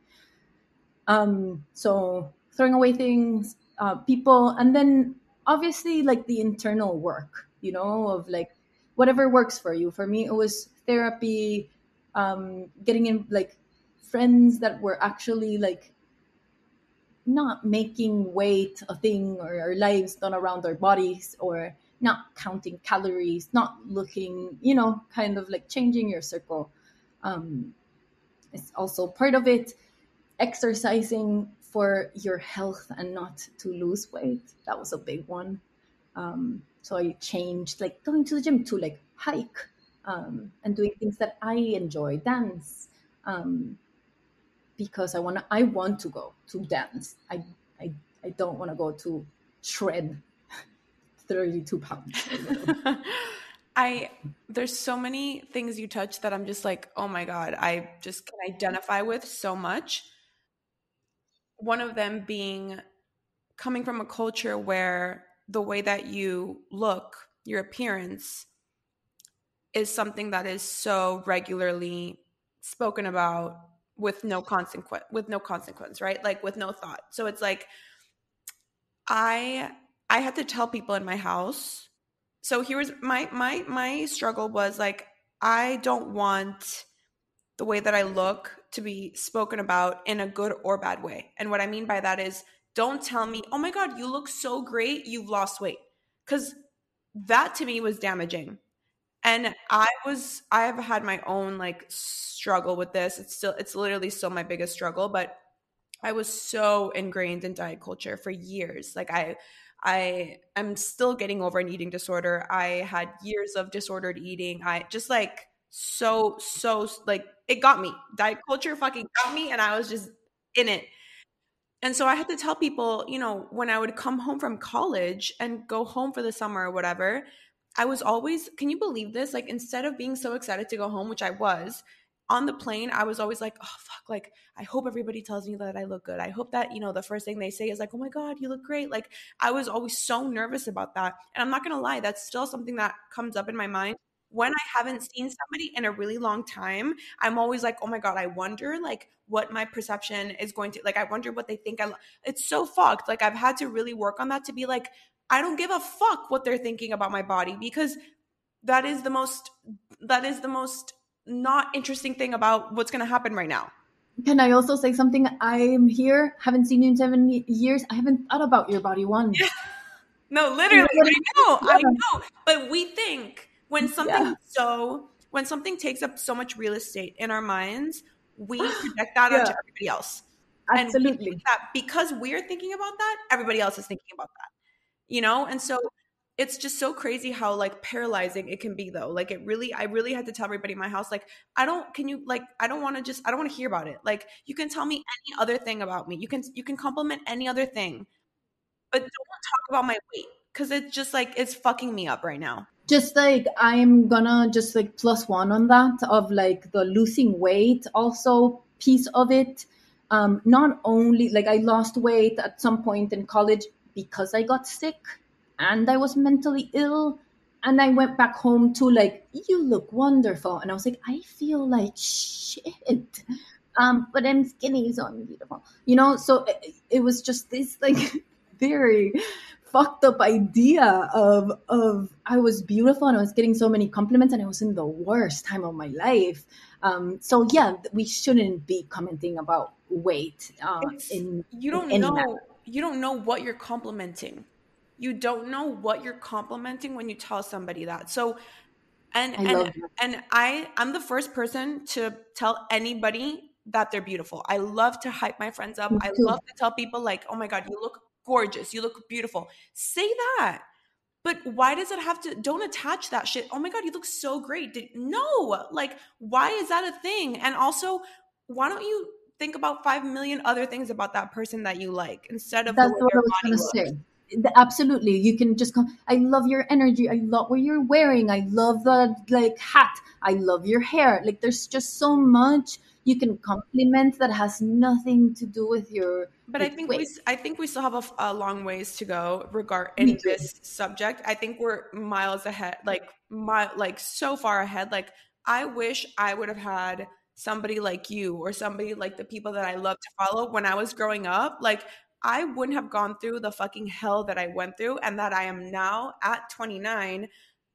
Um so throwing away things uh, people and then obviously like the internal work you know of like whatever works for you. For me it was therapy um getting in like friends that were actually like not making weight a thing or our lives done around our bodies or not counting calories not looking you know kind of like changing your circle um it's also part of it exercising for your health and not to lose weight. That was a big one. Um, so I changed like going to the gym to like hike um, and doing things that I enjoy, dance, um, because I want to. I want to go to dance. I I, I don't want to go to shred thirty two pounds. I there's so many things you touch that I'm just like, oh my god, I just can identify with so much. One of them being coming from a culture where the way that you look, your appearance, is something that is so regularly spoken about with no consequence with no consequence right? Like with no thought. So it's like i i had to tell people in my house. So here was my my my struggle was like i don't want the way that i look to be spoken about in a good or bad way. And what i mean by that is don't tell me oh my god you look so great you've lost weight. Because that to me was damaging and i was i have had my own like struggle with this. It's still it's literally still my biggest struggle but i was so ingrained in diet culture for years. Like i i am still getting over an eating disorder. I had years of disordered eating. I just like so so like it got me. Diet culture fucking got me and i was just in it. And so i had to tell people you know when i would come home from college and go home for the summer or whatever I was always, can you believe this? Like, instead of being so excited to go home, which I was, on the plane, I was always like, oh, fuck, like, I hope everybody tells me that I look good. I hope that, you know, the first thing they say is like, oh my God, you look great. Like, I was always so nervous about that. And I'm not to lie, that's still something that comes up in my mind. When I haven't seen somebody in a really long time, I'm always like, oh my God, I wonder, like, what my perception is going to, like, I wonder what they think I, it's so fucked. Like, I've had to really work on that to be like, I don't give a fuck what they're thinking about my body because that is the most that is the most not interesting thing about what's going to happen right now. Can I also say something? I'm here, haven't seen you in seven years. I haven't thought about your body once. Yeah. No, literally, I know, yeah. I know. But we think when something yeah. so when something takes up so much real estate in our minds, we project that onto everybody else. Absolutely. And that because we're thinking about that, everybody else is thinking about that you know? And so it's just so crazy how like paralyzing it can be though. Like it really I really had to tell everybody in my house like I don't can you like I don't want to just I don't want to hear about it. Like you can tell me any other thing about me. You can you can compliment any other thing. But don't talk about my weight cuz it's just like it's fucking me up right now. Just like I'm gonna just like plus one on that of like the losing weight also piece of it. Um not only like I lost weight at some point in college because I got sick and I was mentally ill. And I went back home to like, you look wonderful. And I was like, I feel like shit. Um, but I'm skinny, so I'm beautiful. You know, so it, it was just this like very fucked up idea of of I was beautiful and I was getting so many compliments and I was in the worst time of my life. Um, so yeah, we shouldn't be commenting about weight. Uh, in you don't in know. You don't know what you're complimenting. You don't know what you're complimenting when you tell somebody that. So and I and and I I'm the first person to tell anybody that they're beautiful. I love to hype my friends up. I love to tell people like, "Oh my god, you look gorgeous. You look beautiful." Say that. But why does it have to don't attach that shit? Oh my god, you look so great. Did, no. Like why is that a thing? And also, why don't you think about five million other things about that person that you like instead of that's what I was going to say. Absolutely, you can just come. I love your energy. I love what you're wearing. I love the like hat. I love your hair. Like there's just so much you can compliment that has nothing to do with your. But I think weight. we, I think we still have a, a long ways to go regard in this subject. I think we're miles ahead, like my, like so far ahead. Like I wish I would have had somebody like you or somebody like the people that I love to follow when I was growing up, like I wouldn't have gone through the fucking hell that I went through and that I am now at 29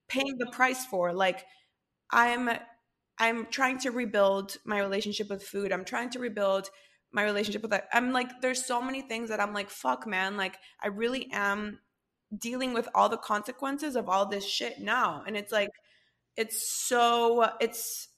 paying the price for. Like I'm I'm trying to rebuild my relationship with food. I'm trying to rebuild my relationship with that. I'm like there's so many things that I'm like fuck man, like I really am dealing with all the consequences of all this shit now. And it's like it's so it's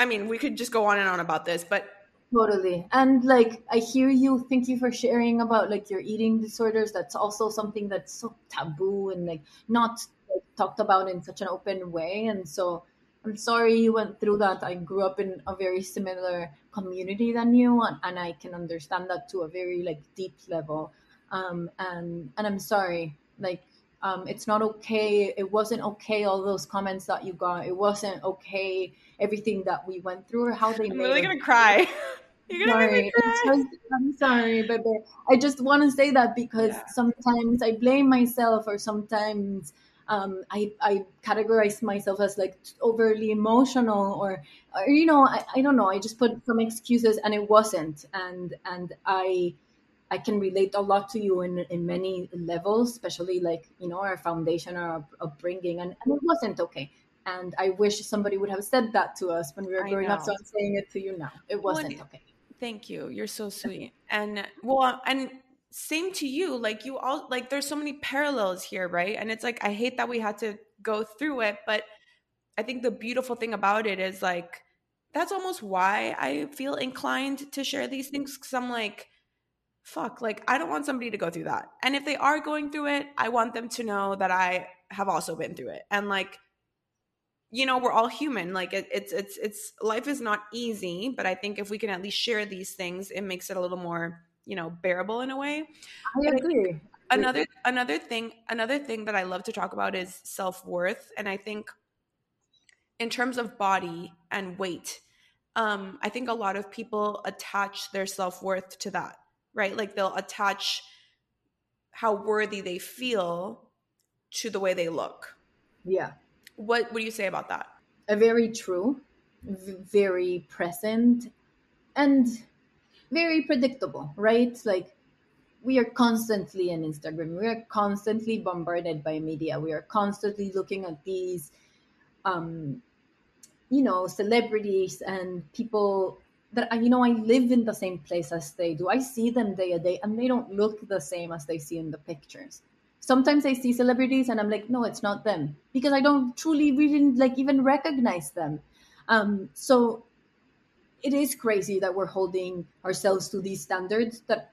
I mean, we could just go on and on about this, but totally. And like, I hear you. Thank you for sharing about like your eating disorders. That's also something that's so taboo and like not like, talked about in such an open way. And so I'm sorry you went through that. I grew up in a very similar community than you, and, and I can understand that to a very like deep level. Um, and and I'm sorry. Like Um, it's not okay. It wasn't okay. All those comments that you got. It wasn't okay. Everything that we went through, or how they. I'm made really gonna cry. You're gonna sorry. Just- I'm sorry, but but I just want to say that because Yeah. sometimes I blame myself, or sometimes um, I I categorize myself as like overly emotional, or, or you know, I, I don't know. I just put some excuses, and it wasn't, and and I. I can relate a lot to you in, in many levels, especially like, you know, our foundation, our upbringing, and, and it wasn't okay. And I wish somebody would have said that to us when we were growing up. So I'm saying it to you now. It wasn't and- okay. Thank you. You're so sweet. And well, and same to you. Like you all like there's so many parallels here, right? And it's like I hate that we had to go through it, but I think the beautiful thing about it is like that's almost why I feel inclined to share these things cuz I'm like fuck, like I don't want somebody to go through that. And if they are going through it, I want them to know that I have also been through it. And like you know we're all human like it, it's it's it's life is not easy but i think if we can at least share these things it makes it a little more you know bearable in a way I agree. another another thing another thing that i love to talk about is self-worth and i think in terms of body and weight um i think a lot of people attach their self-worth to that right like they'll attach how worthy they feel to the way they look Yeah. What do you say about that A very true, very present, and very predictable, right? Like we are constantly in Instagram. We are constantly bombarded by media. We are constantly looking at these, um, you know, celebrities and people that you know I live in the same place as they do. I see them day a day, and they don't look the same as they see in the pictures. Sometimes I see celebrities, and I'm like, no, it's not them because I don't truly really like even recognize them. Um, so it is crazy that we're holding ourselves to these standards that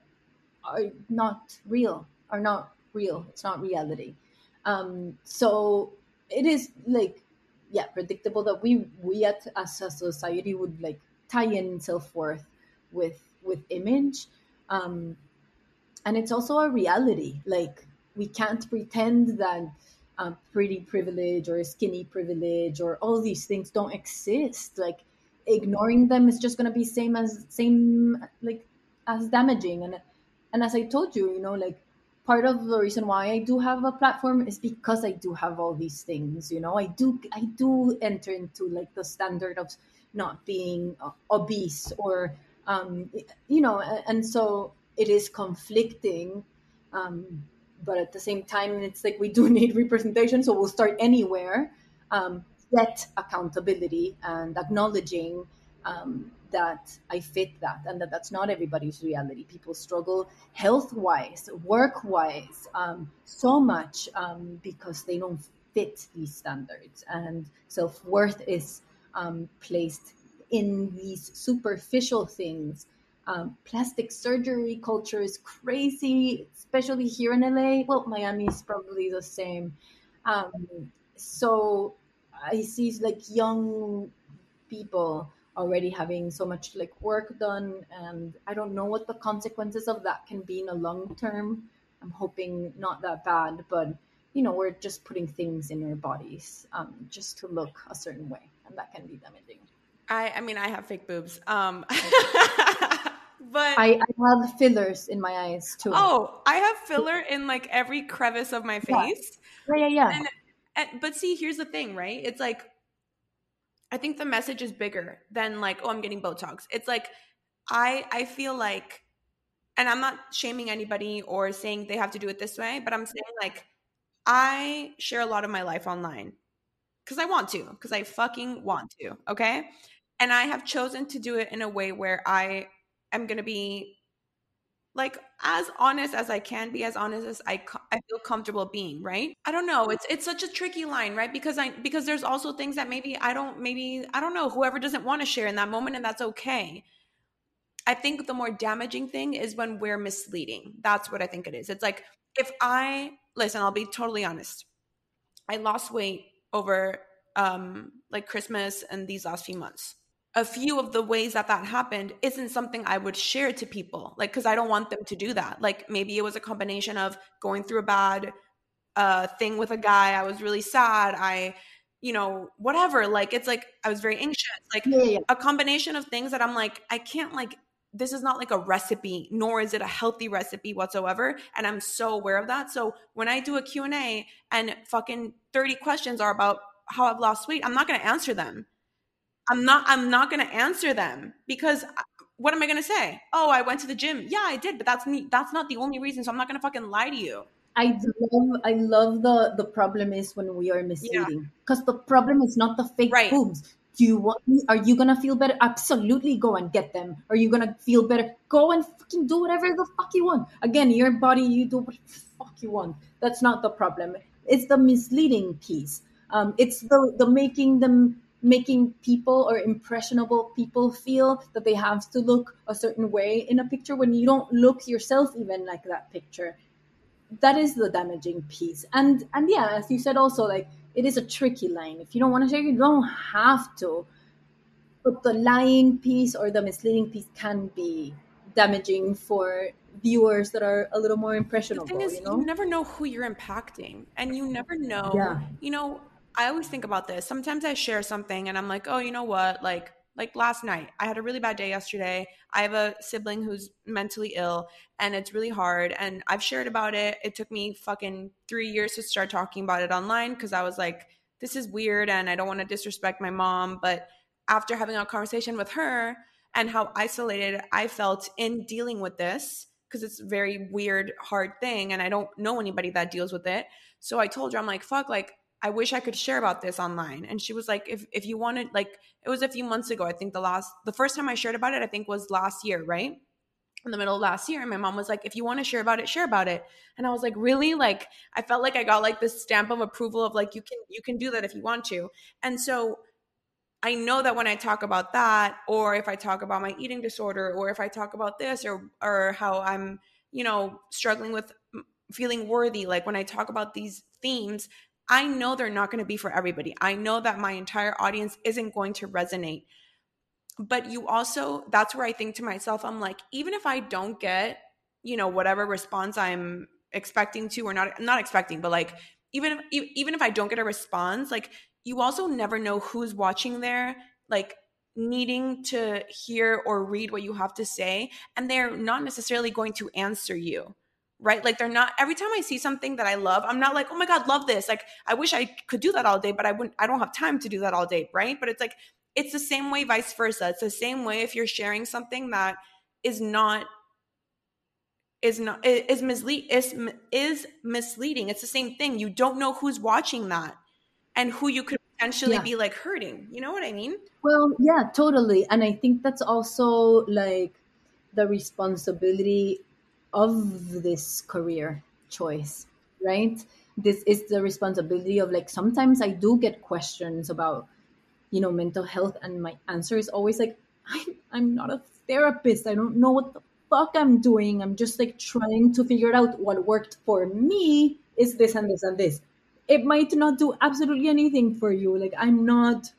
are not real, are not real. It's not reality. Um, so it is like, yeah, predictable that we we at, as a society would like tie in self worth with with image, um, and it's also a reality. Like we can't pretend that pretty privilege or skinny privilege or all these things don't exist. Like ignoring them is just gonna be same as same like as damaging. And and as I told you, you know, like part of the reason why I do have a platform is because I do have all these things. You know, I do I do enter into like the standard of not being obese or um, you know, and so it is conflicting. Um, but at the same time, it's like we do need representation, so we'll start anywhere. Um, get accountability and acknowledging um, that I fit that and that that's not everybody's reality. People struggle health wise, work wise, um, so much um, because they don't fit these standards. And self worth is um, placed in these superficial things. Um, plastic surgery culture is crazy, especially here in LA. Well, Miami is probably the same. Um, so I see like young people already having so much like work done, and I don't know what the consequences of that can be in a long term. I'm hoping not that bad, but you know, we're just putting things in our bodies um, just to look a certain way, and that can be damaging. I I mean I have fake boobs. Um but I, I have fillers in my eyes too. oh, I have filler in like every crevice of my face. yeah, yeah, yeah. And, and but see, here's the thing, right? It's like I think the message is bigger than like, oh, I'm getting Botox. It's like I I feel like and I'm not shaming anybody or saying they have to do it this way, but I'm saying like I share a lot of my life online because I want to, because I fucking want to, okay? And I have chosen to do it in a way where I am going to be like as honest as I can be, as honest as I I feel comfortable being, right? I don't know. It's it's such a tricky line, right? Because I because there's also things that maybe I don't maybe I don't know whoever doesn't want to share in that moment and that's okay. I think the more damaging thing is when we're misleading. That's what I think it is. It's like if I listen, I'll be totally honest. I lost weight over um like Christmas and these last few months. A few of the ways that that happened isn't something I would share to people, like because I don't want them to do that. Like maybe it was a combination of going through a bad a thing with a guy. I was really sad. I, you know, whatever. Like it's like I was very anxious. Like Yeah, yeah. a combination of things that I'm like, I can't like this is not like a recipe nor is it a healthy recipe whatsoever and i'm so aware of that so when i do a q&a and fucking 30 questions are about how i've lost weight i'm not going to answer them i'm not i'm not going to answer them because what am i going to say oh i went to the gym yeah i did but that's that's not the only reason so i'm not going to fucking lie to you I love I love the the problem is when we are misleading because the problem is not the fake Right. boobs. Do you want? Are you gonna feel better? Absolutely, go and get them. Are you gonna feel better? Go and fucking do whatever the fuck you want. Again, your body, you do what the fuck you want. That's not the problem. It's the misleading piece. Um, it's the the making them making people or impressionable people feel that they have to look a certain way in a picture when you don't look yourself even like that picture. That is the damaging piece. And and yeah as you said also like it is a tricky line. If you don't want to share you don't have to. But the lying piece or the misleading piece can be damaging for viewers that are a little more the impressionable thing is you you, never know who you're impacting and you never know Yeah. you know i always think about this. Sometimes i share something and i'm like oh you know what? Like like last night i had a really bad day yesterday. I have a sibling who's mentally ill and it's really hard and i've shared about it. It took me fucking three years to start talking about it online because i was like this is weird and i don't want to disrespect my mom. But after having a conversation with her and how isolated i felt in dealing with this because it's very weird, hard thing, and I don't know anybody that deals with it. So I told her, I'm like, fuck, like I wish I could share about this online. And she was like, if if you wanted, like, it was a few months ago. I think the last, the first time I shared about it, I think was last year, right? In the middle of last year, and my mom was like, if you want to share about it, share about it. And I was like, really? Like, I felt like I got like this stamp of approval of like, you can you can do that if you want to. And so I know that when I talk about that, or if I talk about my eating disorder, or if I talk about this, or or how I'm, you know, struggling with feeling worthy, like when I talk about these themes, I know they're not going to be for everybody. I know that my entire audience isn't going to resonate. But you also, that's where I think to myself, I'm like, even if I don't get, you know, whatever response I'm expecting to, or not, not expecting, but like, even if even if I don't get a response, like you also never know who's watching there, like needing to hear or read what you have to say, and they're not necessarily going to answer you. Right? Like they're not every time I see something that I love, I'm not like, oh my God, love this. Like I wish I could do that all day, but I wouldn't I don't have time to do that all day, right? But it's like it's the same way vice versa. It's the same way if you're sharing something that is not is not is mislead is is misleading. It's the same thing. You don't know who's watching that and who you could potentially Yeah. be like hurting. You know what I mean? Well, yeah, totally. And I think that's also like the responsibility of this career choice, right? This is the responsibility of like sometimes I do get questions about, you know, mental health, and my answer is always like, I'm, I'm not a therapist. I don't know what the fuck I'm doing. I'm just like trying to figure out. What worked for me is this and this and this. It might not do absolutely anything for you. Like, I'm not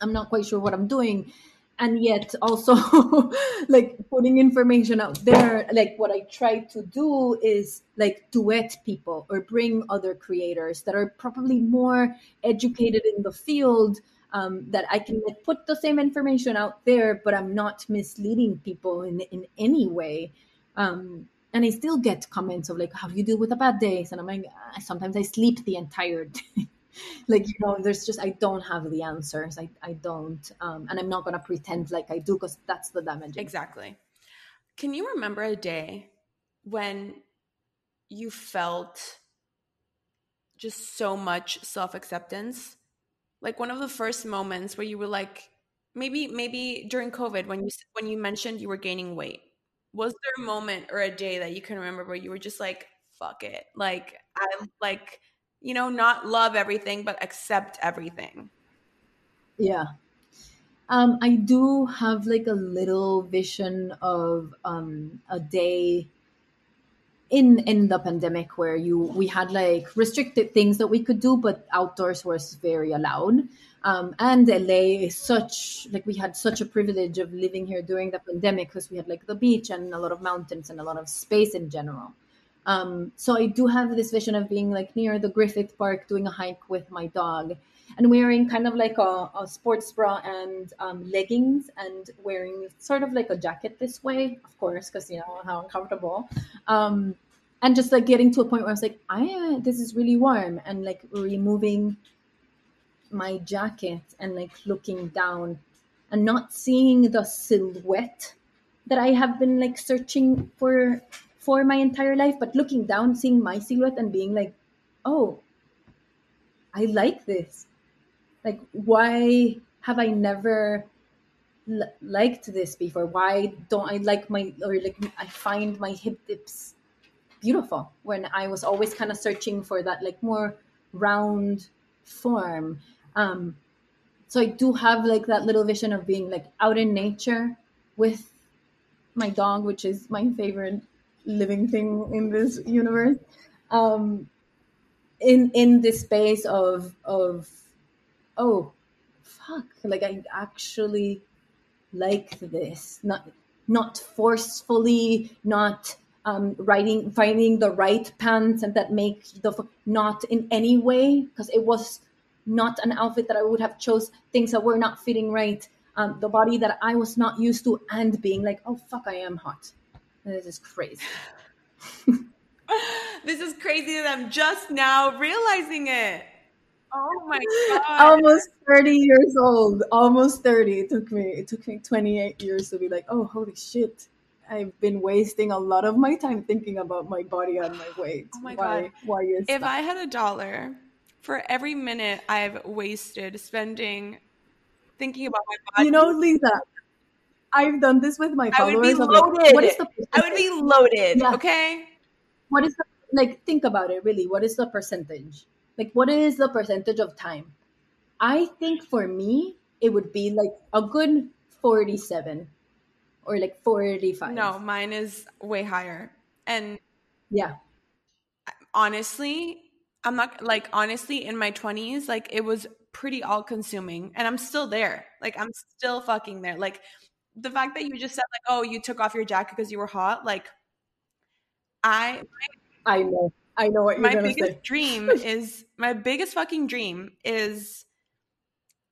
I'm not quite sure what I'm doing. And yet also like putting information out there, like what I try to do is like duet people or bring other creators that are probably more educated in the field um, that I can like put the same information out there, but I'm not misleading people in, in any way. Um, and I still get comments of like, how do you deal with the bad days? And I'm like, "Ah, sometimes I sleep the entire day like you know there's just i don't have the answers i, I don't um, and i'm not going to pretend like i do because that's the damage Exactly. Can you remember a day when you felt just so much self-acceptance? Like one of the first moments where you were like maybe maybe during COVID when you when you mentioned you were gaining weight. Was there a moment or a day that you can remember where you were just like fuck it. Like I like you know not love everything but accept everything. yeah. Um, i do have like a little vision of um, a day in in the pandemic where you we had like restricted things that we could do but outdoors was very allowed. Um, and la is such like we had such a privilege of living here during the pandemic because we had like the beach and a lot of mountains and a lot of space in general Um, so I do have this vision of being like near the Griffith Park doing a hike with my dog and wearing kind of like a, a sports bra and um, leggings and wearing sort of like a jacket this way, of course, because you know how uncomfortable. Um, and just like getting to a point where I was like, I this is really warm, and like removing my jacket and like looking down and not seeing the silhouette that I have been like searching for for my entire life, but looking down, seeing my silhouette and being like, oh, I like this. Like, why have I never l- liked this before? Why don't I like my, or like, I find my hip dips beautiful when I was always kind of searching for that, like, more round form. Um, so I do have like that little vision of being like out in nature with my dog, which is my favorite living thing in this universe. Um, in in this space of of oh fuck. Like i actually like this. Not not forcefully not um, writing finding the right pants and that make the not in any way because it was not an outfit that i would have chose. Things that were not fitting right. Um, the body that i was not used to and being like oh fuck i am hot this is crazy this is crazy that i'm just now realizing it Oh my god. Almost 30 years old. Almost 30. It took me it took me 28 years to be like, "Oh, holy shit. I've been wasting a lot of my time thinking about my body and my weight." Oh my why, god. Why is If that? I had a dollar for every minute I've wasted spending thinking about my body, You know, Lisa, I've done this with my followers. I would be of like, loaded. what is the I would be loaded, Yeah. okay? what is the like think about it really what is the percentage like what is the percentage of time i think for me it would be like a good 47 or like 45 No, mine is way higher. And yeah honestly, I'm not like honestly in my 20s, like it was pretty all consuming and I'm still there. Like I'm still fucking there. Like the fact that you just said like, "Oh, you took off your jacket because you were hot." Like I i know i know what you're my biggest say dream is my biggest fucking dream is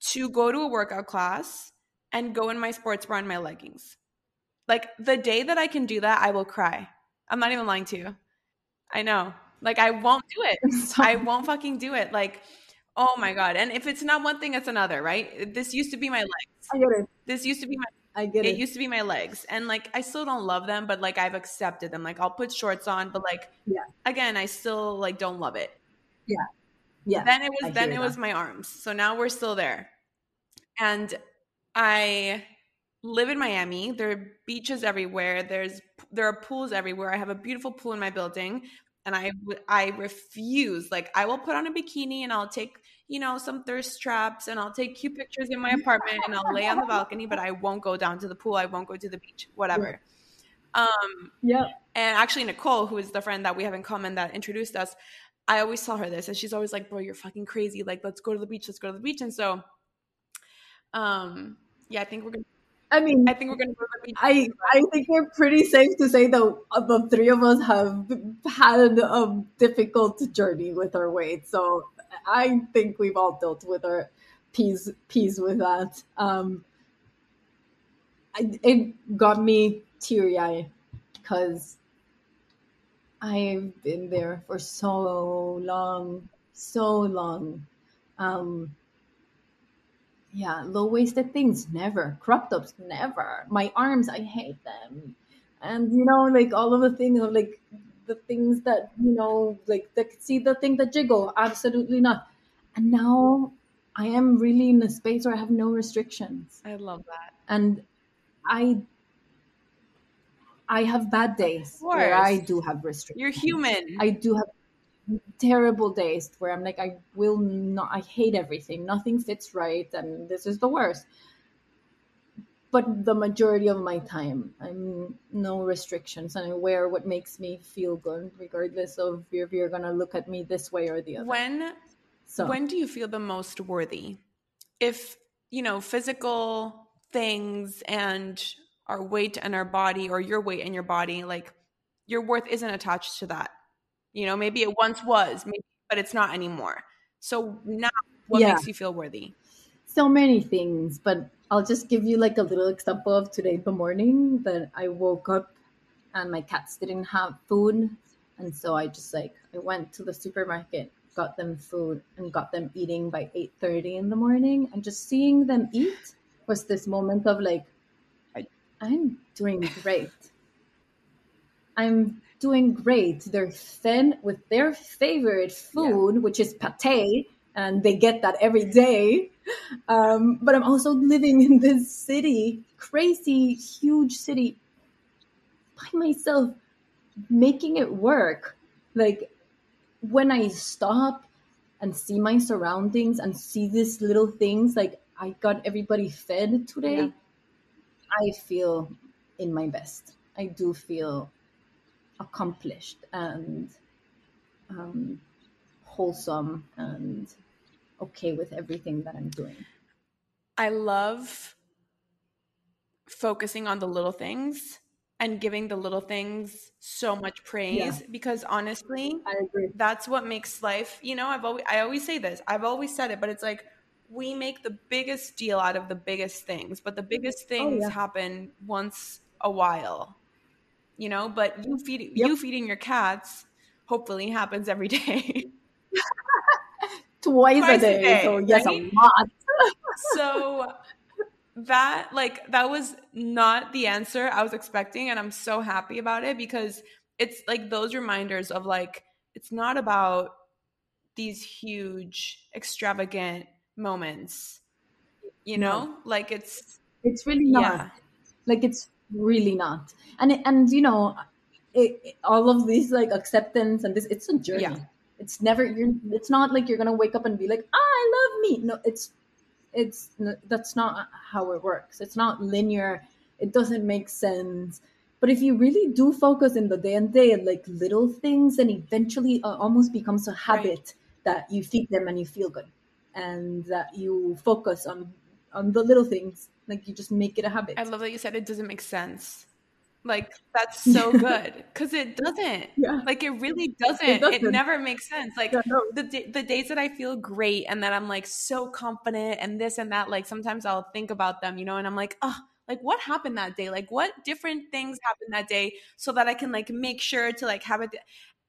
to go to a workout class and go in my sports bra and my leggings. Like the day that I can do that, I will cry. I'm not even lying to you. I know. Like I won't do it. I won't fucking do it. Like, oh my god. And if it's not one thing, it's another, right? This used to be my legs. I get it This used to be my i get it it used to be my legs. And like I still don't love them, but like I've accepted them. Like I'll put shorts on, but like Yeah. again, I still like don't love it. yeah Yeah. Then it I was then hear it was my arms. So now we're still there. And I live in Miami. There are beaches everywhere. There's there are pools everywhere. I have a beautiful pool in my building, and I I refuse. Like I will put on a bikini and I'll take you know some thirst traps and I'll take cute pictures in my apartment and I'll lay on the balcony, but I won't go down to the pool. I won't go to the beach. Whatever. Um, yeah and actually, Nicole, who is the friend that we have in common that introduced us, I always tell her this, and she's always like, "Bro, you're fucking crazy. Like, let's go to the beach. Let's go to the beach." And so, um, yeah, I think we're gonna. i mean I think we're gonna go to the beach. I, I think we're pretty safe to say that the three of us have had a difficult journey with our weight. So I think we've all dealt with our peas peas with that. Um, I, it got me teary eyed because I've been there for so long, so long. Um, yeah, low waisted things, never. Crop tops, never. My arms, I hate them. And you know, like all of the things of like the things that, you know, like the see the thing that jiggle, absolutely not. And now I am really in a space where I have no restrictions. I love that. And I I have bad days where I do have restrictions. You're human. I do have terrible days where I'm like, I will not, I hate everything. Nothing fits right, and this is the worst. But the majority of my time, I'm no restrictions, and I wear what makes me feel good, regardless of if you're gonna look at me this way or the other. when so when do you feel the most worthy? If you know physical things and our weight and our body, or your weight and your body, like your worth isn't attached to that. You know, maybe it once was, maybe, but it's not anymore. So now, what Yeah. makes you feel worthy? so many things, but I'll just give you like a little example of today in the morning that I woke up and my cats didn't have food. And so I just like I went to the supermarket, got them food and got them eating by 8:30 in the morning and just seeing them eat was this moment of like I, I'm doing great. I'm doing great. They're fed with their favorite food, which is pate, and they get that every day. Um, but I'm also living in this city, crazy, huge city, by myself, making it work. Like when I stop and see my surroundings and see these little things, like I got everybody fed today, Yeah. I feel in my best. I do feel accomplished and um, wholesome and okay with everything that I'm doing. I love focusing on the little things and giving the little things so much praise because honestly, I agree. that's what makes life you know i've always i always say this i've always said it but it's like we make the biggest deal out of the biggest things but the biggest oh, things yeah. happen once a while you know but you feed Yep. you feeding your cats hopefully happens every day Twice, Twice a, a day, day, So yes, right? a lot. so that like that was not the answer i was expecting and i'm so happy about it because it's like those reminders of like it's not about these huge extravagant moments you No. know like it's It's really not. yeah Like it's really not. And it, and you know, it, it- all of these like acceptance and this, it's a journey. Yeah. It's never. You're. It's not like you're gonna wake up and be like, ah, I love me. No, it's it's that's not how it works. It's not linear. It doesn't make sense. But if you really do focus in the day and day like little things, then eventually uh, almost becomes a habit that you feed them and you feel good, and that you focus on on the little things. Like you just make it a habit. i love that you said it doesn't make sense like that's so good because it doesn't Yeah. like it really doesn't it, doesn't. never makes sense like Yeah, no. the the days that I feel great and that I'm like so confident and this and that, like sometimes I'll think about them, you know, and I'm like, oh, like what happened that day? Like what different things happened that day so that I can like make sure to like have it.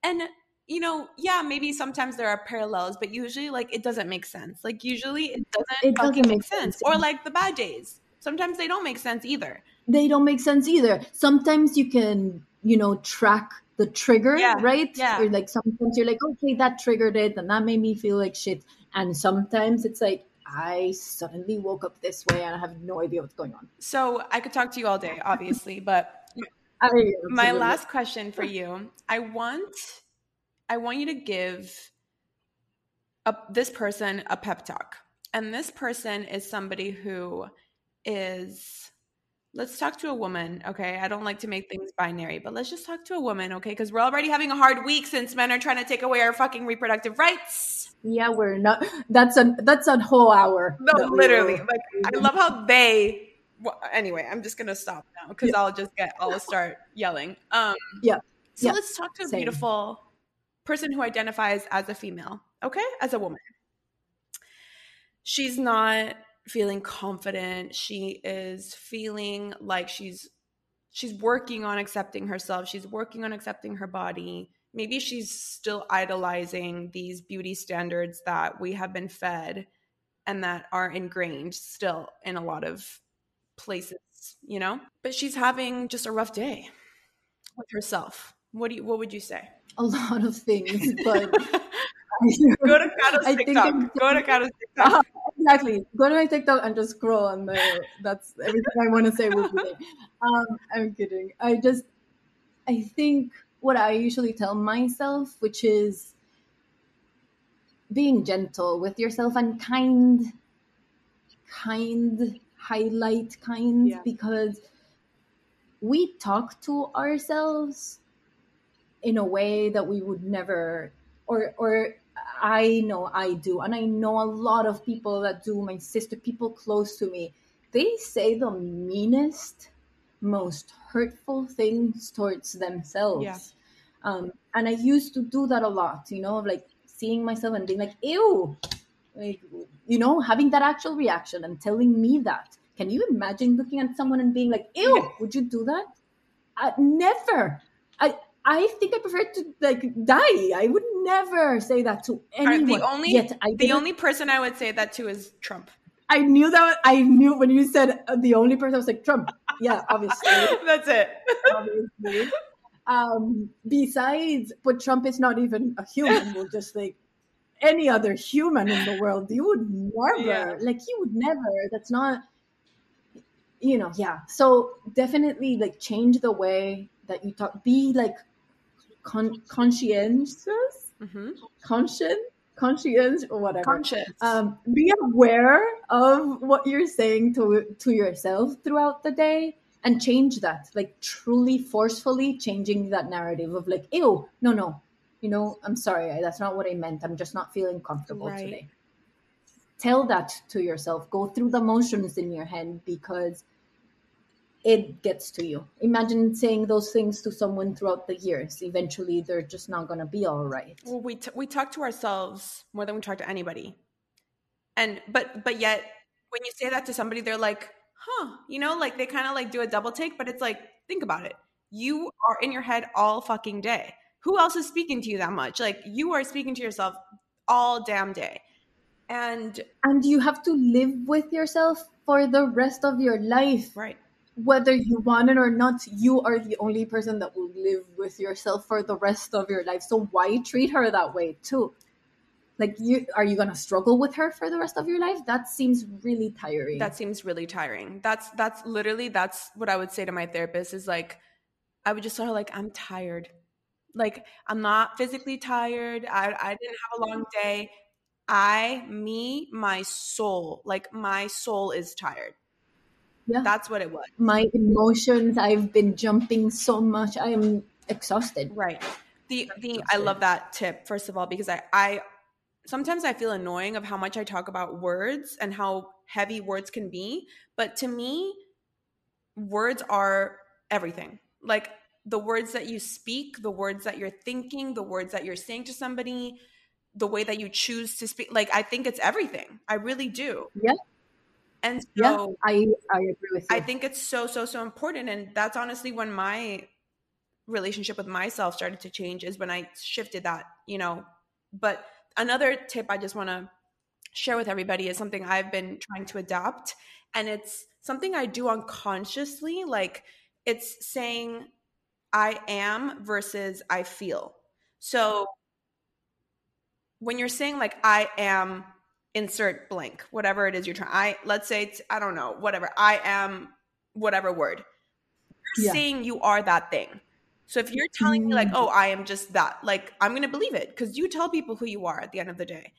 And you know, yeah, maybe sometimes there are parallels, but usually like it doesn't make sense. Like usually it doesn't It doesn't make make sense. sense. Or like the bad days. Sometimes they don't make sense either. they don't make sense either. Sometimes you can, you know, track the trigger, Yeah, right? yeah. Or like sometimes you're like, okay, that triggered it, and that made me feel like shit. And sometimes it's like I suddenly woke up this way and I have no idea what's going on. So I could talk to you all day, obviously, but I, my last question for you i want i want you to give a, this person a pep talk and this person is somebody who is let's talk to a woman okay i don't like to make things binary but let's just talk to a woman okay because we're already having a hard week since men are trying to take away our fucking reproductive rights yeah, we're not. That's a that's a whole hour. no literally like i love how they well, anyway i'm just gonna stop now because i'll just get i'll start yelling um Yeah. So Yeah. let's talk to a Same. beautiful person who identifies as a female, okay? As a woman. She's not feeling confident. She is feeling like she's she's working on accepting herself. She's working on accepting her body. Maybe she's still idolizing these beauty standards that we have been fed and that are ingrained still in a lot of places, you know? But she's having just a rough day with herself. What do you what would you say? a lot of things, but Go to Kato's TikTok. Go to Kato's TikTok. Uh, exactly. Go to my TikTok and just scroll, and there. That's everything I want to say will be there. Um, I'm kidding. I just, I think what I usually tell myself, which is being gentle with yourself and kind, kind, highlight kind, Yeah. because we talk to ourselves in a way that we would never or or I know I do and I know a lot of people that do my sister people close to me they say the meanest most hurtful things towards themselves Yeah. Um, and I used to do that a lot, you know, like seeing myself and being like, ew, like, you know, having that actual reaction and telling me that. Can you imagine looking at someone and being like, ew, would you do that? I, never. I, think I prefer to like die. I would never say that to anyone. the only Yet the only person I would say that to is Trump. I knew that. I knew when you said uh, the only person I was like Trump. Yeah, obviously, That's it. obviously. Um, besides, but Trump is not even a human. We'll just like any other human in the world. You would never, Yeah. like, you would never. That's not, you know. Yeah. So definitely, like, change the way that you talk. Be like con- conscientious, hmm conscient, conscious, or whatever. Conscious. um, be aware of what you're saying to to yourself throughout the day and change that like truly forcefully changing that narrative of like ew no no. You know i'm sorry. I- that's not what i meant. I'm just not feeling comfortable Right. today. Tell that to yourself. Go through the motions in your head because it gets to you imagine saying those things to someone throughout the years eventually they're just not going to be all right well, we t- we talk to ourselves more than we talk to anybody, and but but yet when you say that to somebody, they're like, huh, you know, like they kind of like do a double take, but it's like think about it. You are in your head all fucking day. Who else is speaking to you that much? Like you are speaking to yourself all damn day, and and you have to live with yourself for the rest of your life right. Whether you want it or not you are the only person that will live with yourself for the rest of your life. So why treat her that way too? Like you are you gonna struggle with her for the rest of your life? That seems really tiring. That seems really tiring. That's that's literally that's what i would say to my therapist is like i would just tell her like i'm tired. Like i'm not physically tired. I, I didn't have a long day. I me my soul like my soul is tired yeah. That's what it was. My emotions i've been jumping so much i am exhausted. Right. The the i love that tip first of all because i i sometimes i feel annoying of how much i talk about words and how heavy words can be but to me words are everything. Like the words that you speak the words that you're thinking the words that you're saying to somebody the way that you choose to speak like i think it's everything. I really do. Yeah. And so yeah i i agree with you I think it's so so so important, and that's honestly when my relationship with myself started to change is when I shifted that, you know. But another tip I just want to share with everybody is something I've been trying to adapt, and it's something I do unconsciously. Like it's saying I am versus I feel. So when you're saying like I am insert blank whatever it is you're trying i let's say it's i don't know whatever i am whatever word you're Yeah. saying you are that thing so if you're telling me like Mm. oh i am just that like i'm gonna believe it because you tell people who you are at the end of the day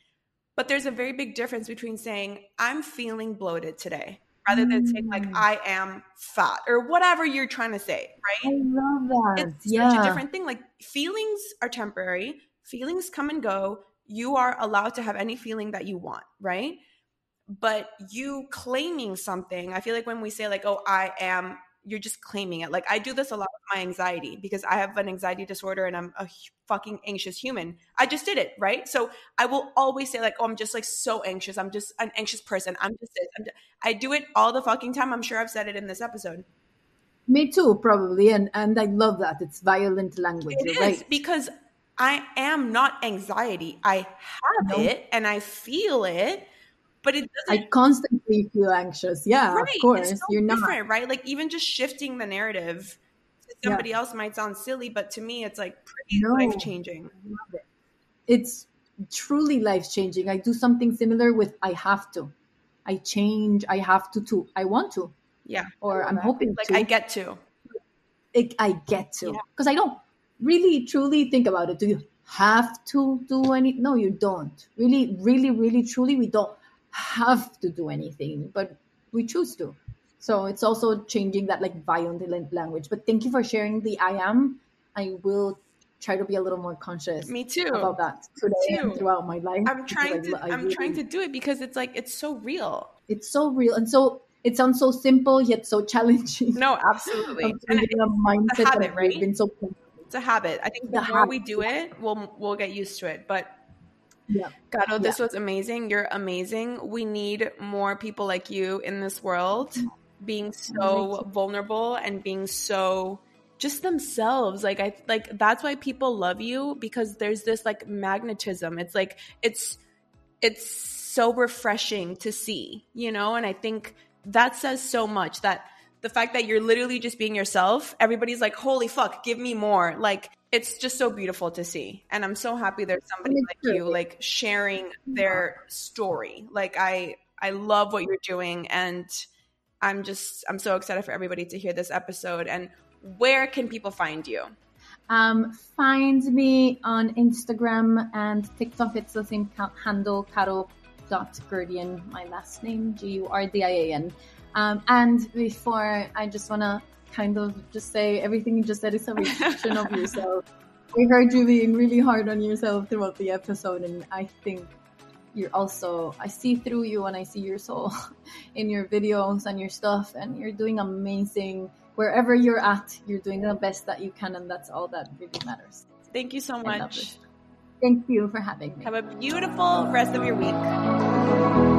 but there's a very big difference between saying i'm feeling bloated today rather than saying like Mm. i am fat or whatever you're trying to say right i love that it's yeah such a different thing. Like feelings are temporary. Feelings come and go. You are allowed to have any feeling that you want, right? But you claiming something, I feel like when we say like, "Oh, I am," you're just claiming it. Like I do this a lot with my anxiety because I have an anxiety disorder and I'm a fucking anxious human. I just did it, right? So I will always say like, "Oh, I'm just like so anxious. I'm just an anxious person. I'm just this." I'm just, I do it all the fucking time. I'm sure I've said it in this episode. me too probably and and i love that it's violent language It is right because I am not anxiety. I have No. it and I feel it, but it doesn't. I constantly feel anxious. Yeah, right, of it's course. so You're not. right? Like even just shifting the narrative to Yeah. somebody else might sound silly, but to me, it's like pretty No. life changing. It's truly life changing. I do something similar with I have to. I change. I have to too. I want to, Yeah, or I'm hoping like to. I get to. it, I get to Yeah. because I don't really truly think about it. Do you have to do any? No, you don't. Really, really, really, truly, we don't have to do anything, but we choose to. So it's also changing that like violent language. But thank you for sharing the I am. I will try to be a little more conscious Me too. about that today throughout my life. I'm trying to. I I'm trying to do it because it's like it's so real. It's so real and so. It sounds so simple yet so challenging. No, absolutely. And a mindset habit, that right? been so It's a habit. I think the, the more habit. we do it, we'll we'll get used to it. But yeah. Caro, this yeah. was amazing. You're amazing. We need more people like you in this world being so vulnerable and being so just themselves. Like I like that's why people love you because there's this like magnetism. It's like it's it's so refreshing to see, you know? And I think that says so much that the fact that you're literally just being yourself, everybody's like, holy fuck, give me more. Like, it's just so beautiful to see. And I'm so happy there's somebody like you, like sharing their story. Like, I, I love what you're doing. And I'm just, I'm so excited for everybody to hear this episode. And where can people find you? Um, find me on Instagram and TikTok. It's the same handle, caro.gurdian, my last name, G U R D I A N. Um, and before, I just want to kind of just say everything you just said is a reflection of yourself. We heard you being really hard on yourself throughout the episode, and I think you're also, I see through you and I see your soul in your videos and your stuff, and you're doing amazing. Wherever you're at, you're doing the best that you can, and that's all that really matters. Thank you so much. Thank you for having me. Have a beautiful rest of your week.